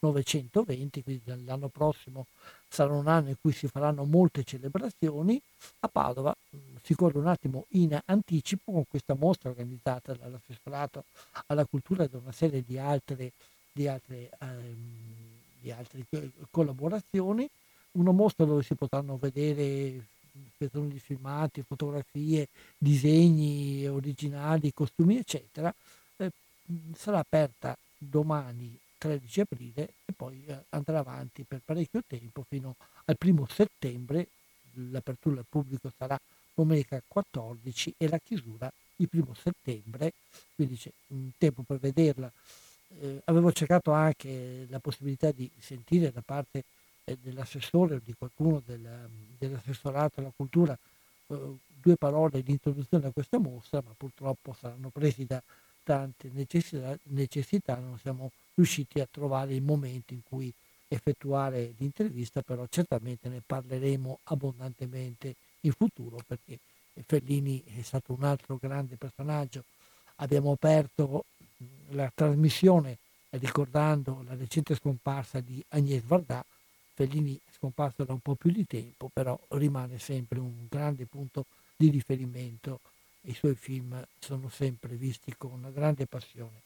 1920, quindi l'anno prossimo sarà un anno in cui si faranno molte celebrazioni. A Padova mm, si corre un attimo in anticipo con questa mostra organizzata dall'assessorato alla cultura e da una serie di altre, di altre, ehm, di altre collaborazioni. Una mostra dove si potranno vedere spezzoni filmati, fotografie, disegni originali, costumi, eccetera. Eh, sarà aperta domani 13 aprile e poi eh, andrà avanti per parecchio tempo fino al primo settembre. L'apertura al pubblico sarà domenica 14 e la chiusura il primo settembre, quindi c'è un tempo per vederla. Eh, avevo cercato anche la possibilità di sentire da parte eh, dell'assessore o di qualcuno del, dell'assessorato alla cultura eh, due parole di introduzione a questa mostra, ma purtroppo saranno presi da tante necessità, necessità non siamo riusciti a trovare il momento in cui effettuare l'intervista, però certamente ne parleremo abbondantemente in futuro perché Fellini è stato un altro grande personaggio. Abbiamo aperto la trasmissione ricordando la recente scomparsa di Agnès Varda. Fellini è scomparso da un po' più di tempo, però rimane sempre un grande punto di riferimento. I suoi film sono sempre visti con una grande passione.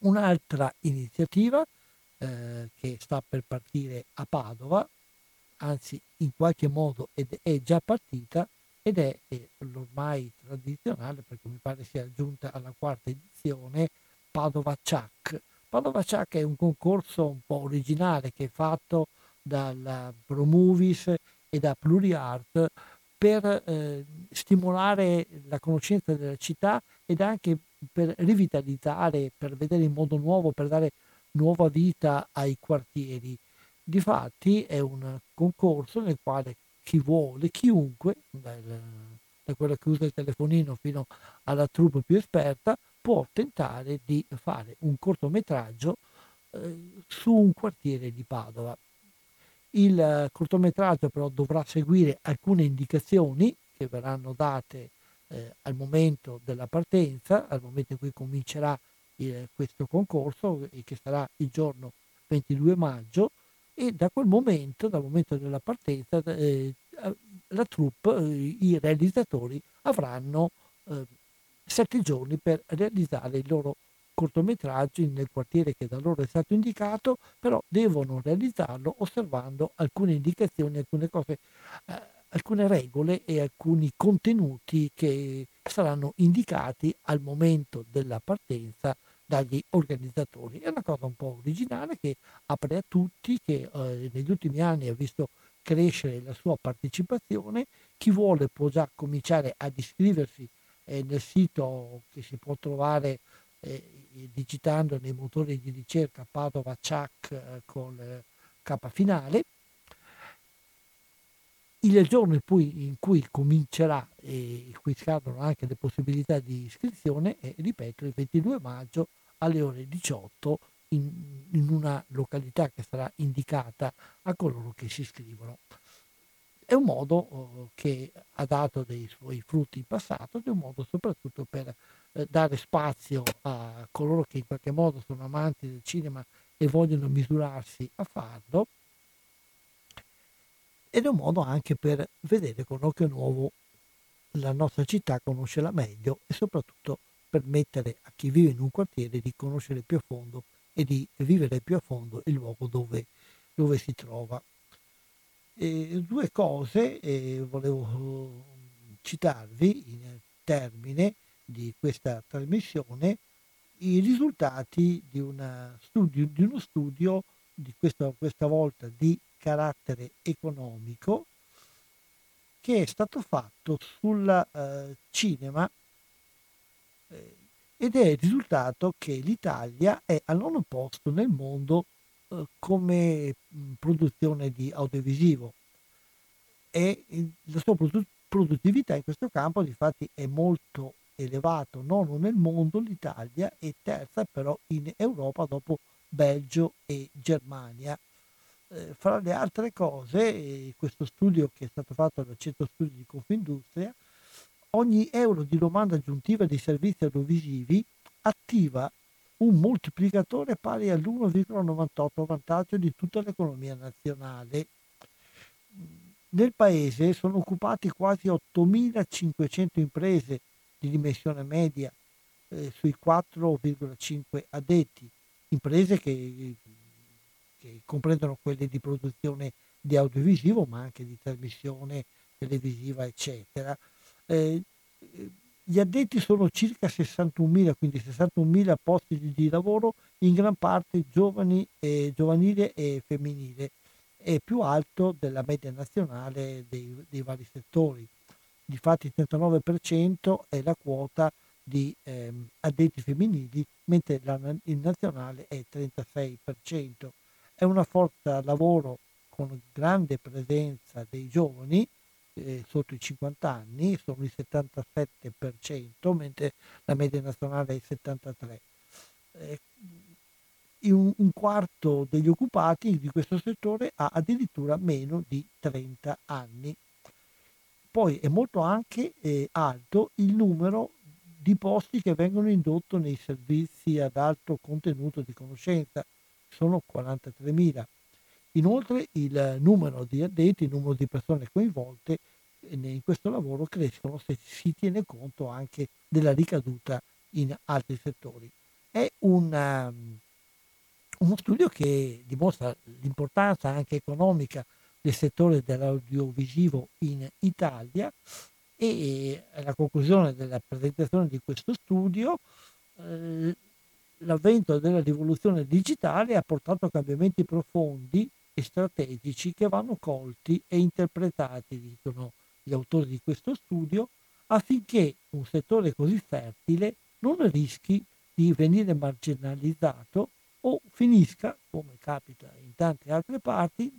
Un'altra iniziativa eh, che sta per partire a Padova, anzi in qualche modo ed è già partita, ed è l'ormai tradizionale, perché mi pare sia giunta alla quarta edizione, Padova Chuck. Padova Chuck è un concorso un po' originale che è fatto dalla ProMovies e da PluriArt per eh, stimolare la conoscenza della città ed anche per rivitalizzare, per vedere in modo nuovo, per dare nuova vita ai quartieri. Difatti è un concorso nel quale chi vuole, chiunque, dal, da quello che usa il telefonino fino alla troupe più esperta, può tentare di fare un cortometraggio eh, su un quartiere di Padova. Il cortometraggio però dovrà seguire alcune indicazioni che verranno date eh, al momento della partenza, al momento in cui comincerà il, questo concorso, e che sarà il giorno 22 maggio, e da quel momento, dal momento della partenza, eh, la troupe, eh, i realizzatori avranno eh, sette giorni per realizzare il loro cortometraggio nel quartiere che da loro è stato indicato, però devono realizzarlo osservando alcune indicazioni, alcune cose, eh, alcune regole e alcuni contenuti che saranno indicati al momento della partenza dagli organizzatori. È una cosa un po' originale che apre a tutti, che eh, negli ultimi anni ha visto crescere la sua partecipazione. Chi vuole può già cominciare ad iscriversi eh, nel sito che si può trovare eh, digitando nei motori di ricerca Padova Chuck eh, con eh, K finale. Il giorno in cui, in cui comincerà e in cui scadono anche le possibilità di iscrizione è, ripeto, il 22 maggio alle ore 18 in, in una località che sarà indicata a coloro che si iscrivono. È un modo oh, che ha dato dei suoi frutti in passato ed è un modo soprattutto per eh, dare spazio a coloro che in qualche modo sono amanti del cinema e vogliono misurarsi a farlo ed è un modo anche per vedere con occhio nuovo la nostra città, conoscerla meglio e soprattutto permettere a chi vive in un quartiere di conoscere più a fondo e di vivere più a fondo il luogo dove, dove si trova. E due cose eh, volevo citarvi in termine di questa trasmissione i risultati di, studio, di uno studio di questo, questa volta di carattere economico che è stato fatto sul eh, cinema eh, ed è risultato che l'Italia è al nono posto nel mondo eh, come produzione di audiovisivo e la sua produ- produttività in questo campo difatti è molto elevato, nono nel mondo l'Italia e terza però in Europa dopo Belgio e Germania. Eh, fra le altre cose, eh, questo studio che è stato fatto dal Centro Studi di Confindustria ogni euro di domanda aggiuntiva dei servizi audiovisivi attiva un moltiplicatore pari all'1,98 a vantaggio di tutta l'economia nazionale. Nel paese sono occupati quasi 8.500 imprese di dimensione media eh, sui 4,5 addetti, imprese che, che comprendono quelle di produzione di audiovisivo ma anche di trasmissione televisiva eccetera eh, gli addetti sono circa 61.000, quindi 61.000 posti di, lavoro, in gran parte giovani, eh, giovanile e femminile, è più alto della media nazionale dei, dei vari settori. Difatti il 39% è la quota di ehm, addetti femminili, mentre la, il nazionale è il 36%. È una forza lavoro con grande presenza dei giovani, eh, sotto i 50 anni sono il 77%, mentre la media nazionale è il 73%. Eh, un, un, quarto degli occupati di questo settore ha addirittura meno di 30 anni. Poi è molto anche eh, alto il numero di posti che vengono indotti nei servizi ad alto contenuto di conoscenza, sono 43.000 Inoltre il numero di addetti, il numero di persone coinvolte in questo lavoro crescono se si tiene conto anche della ricaduta in altri settori. È un, um, uno studio che dimostra l'importanza anche economica del settore dell'audiovisivo in Italia E alla conclusione della presentazione di questo studio, eh, l'avvento della rivoluzione digitale ha portato cambiamenti profondi e strategici che vanno colti e interpretati, dicono gli autori di questo studio, affinché un settore così fertile non rischi di venire marginalizzato o finisca, come capita in tante altre parti,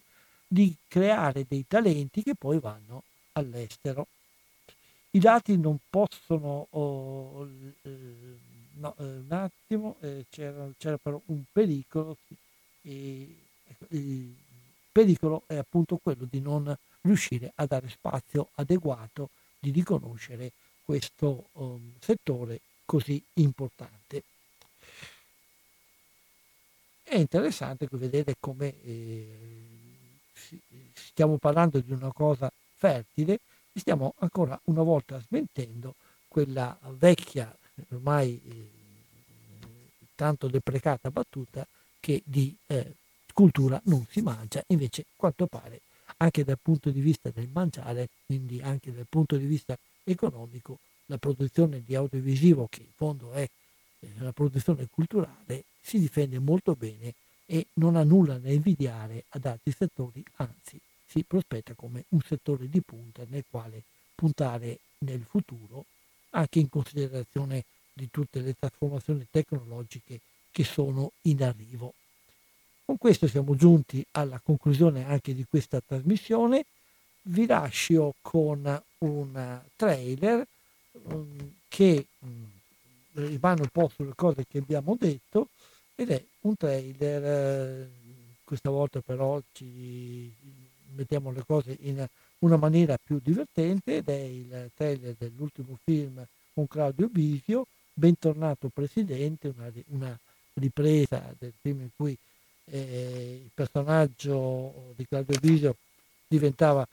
di creare dei talenti che poi vanno all'estero. I dati non possono... Oh, eh, no, eh, un attimo, eh, c'era, c'era, però un pericolo. Sì, il pericolo è appunto quello di non riuscire a dare spazio adeguato, di riconoscere questo um, settore così importante. È interessante vedere come eh, stiamo parlando di una cosa fertile e stiamo ancora una volta smentendo quella vecchia, ormai eh, tanto deprecata battuta che di eh, cultura non si mangia, invece quanto pare anche dal punto di vista del mangiare, quindi anche dal punto di vista economico, la produzione di audiovisivo, che in fondo è la produzione culturale, si difende molto bene e non ha nulla da invidiare ad altri settori, anzi si prospetta come un settore di punta nel quale puntare nel futuro, anche in considerazione di tutte le trasformazioni tecnologiche che sono in arrivo. Con questo siamo giunti alla conclusione anche di questa trasmissione. Vi lascio con un trailer um, che um, rimane un po' sulle cose che abbiamo detto ed è un trailer, eh, questa volta però ci mettiamo le cose in una maniera più divertente ed è il trailer dell'ultimo film con Claudio Bisio, Bentornato Presidente, una, una ripresa del film in cui eh, il personaggio di Claudio Bisio diventava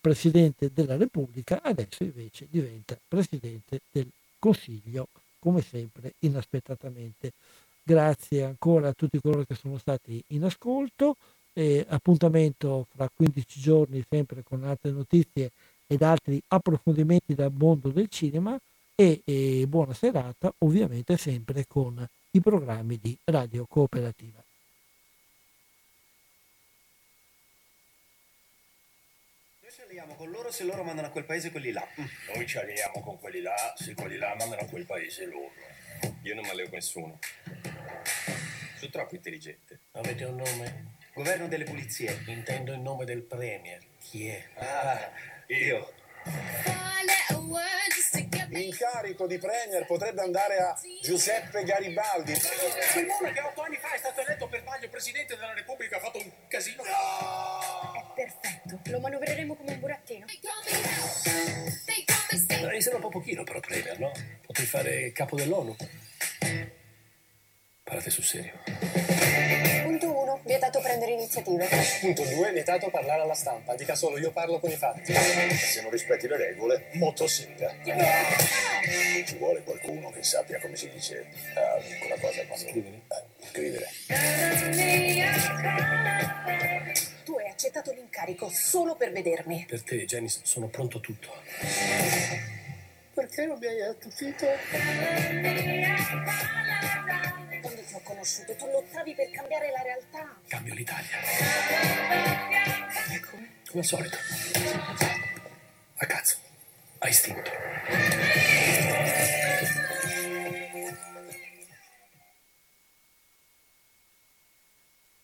Presidente della Repubblica, adesso invece diventa Presidente del Consiglio, come sempre inaspettatamente. Grazie ancora a tutti coloro che sono stati in ascolto. E appuntamento fra 15 giorni sempre con altre notizie ed altri approfondimenti dal mondo del cinema e, e buona serata ovviamente sempre con i programmi di Radio Cooperativa. Noi ci alliamo con loro se loro mandano a quel paese quelli là. Noi ci alliamo con quelli là se quelli là mandano a quel paese loro. Io non mi alleo con nessuno. Sono troppo intelligente. Avete un nome? Governo delle pulizie. Intendo il nome del premier. Chi è? Ah, io. L'incarico di premier potrebbe andare a Giuseppe Garibaldi. Simone che otto anni fa è stato eletto per sbaglio presidente della Repubblica ha fatto un casino. È perfetto, lo manovreremo come un burattino. Mi sembra un po' pochino però premier, no? Potrei fare capo dell'ONU. Parlate sul serio. Punto 1. Vietato prendere iniziative. Punto 2. Vietato parlare alla stampa. Dica solo io parlo con i fatti. Se non rispetti le regole, motosega. Ci vuole qualcuno che sappia come si dice uh, quella cosa quando... Scrivere. Eh, scrivere. Tu hai accettato l'incarico solo per vedermi. Per te, Jenny, sono pronto a tutto. Perché non mi hai attutito? Quando ti ho conosciuto, tu lottavi per cambiare la realtà. Cambio l'Italia. Ecco. Come al solito. A cazzo. A istinto.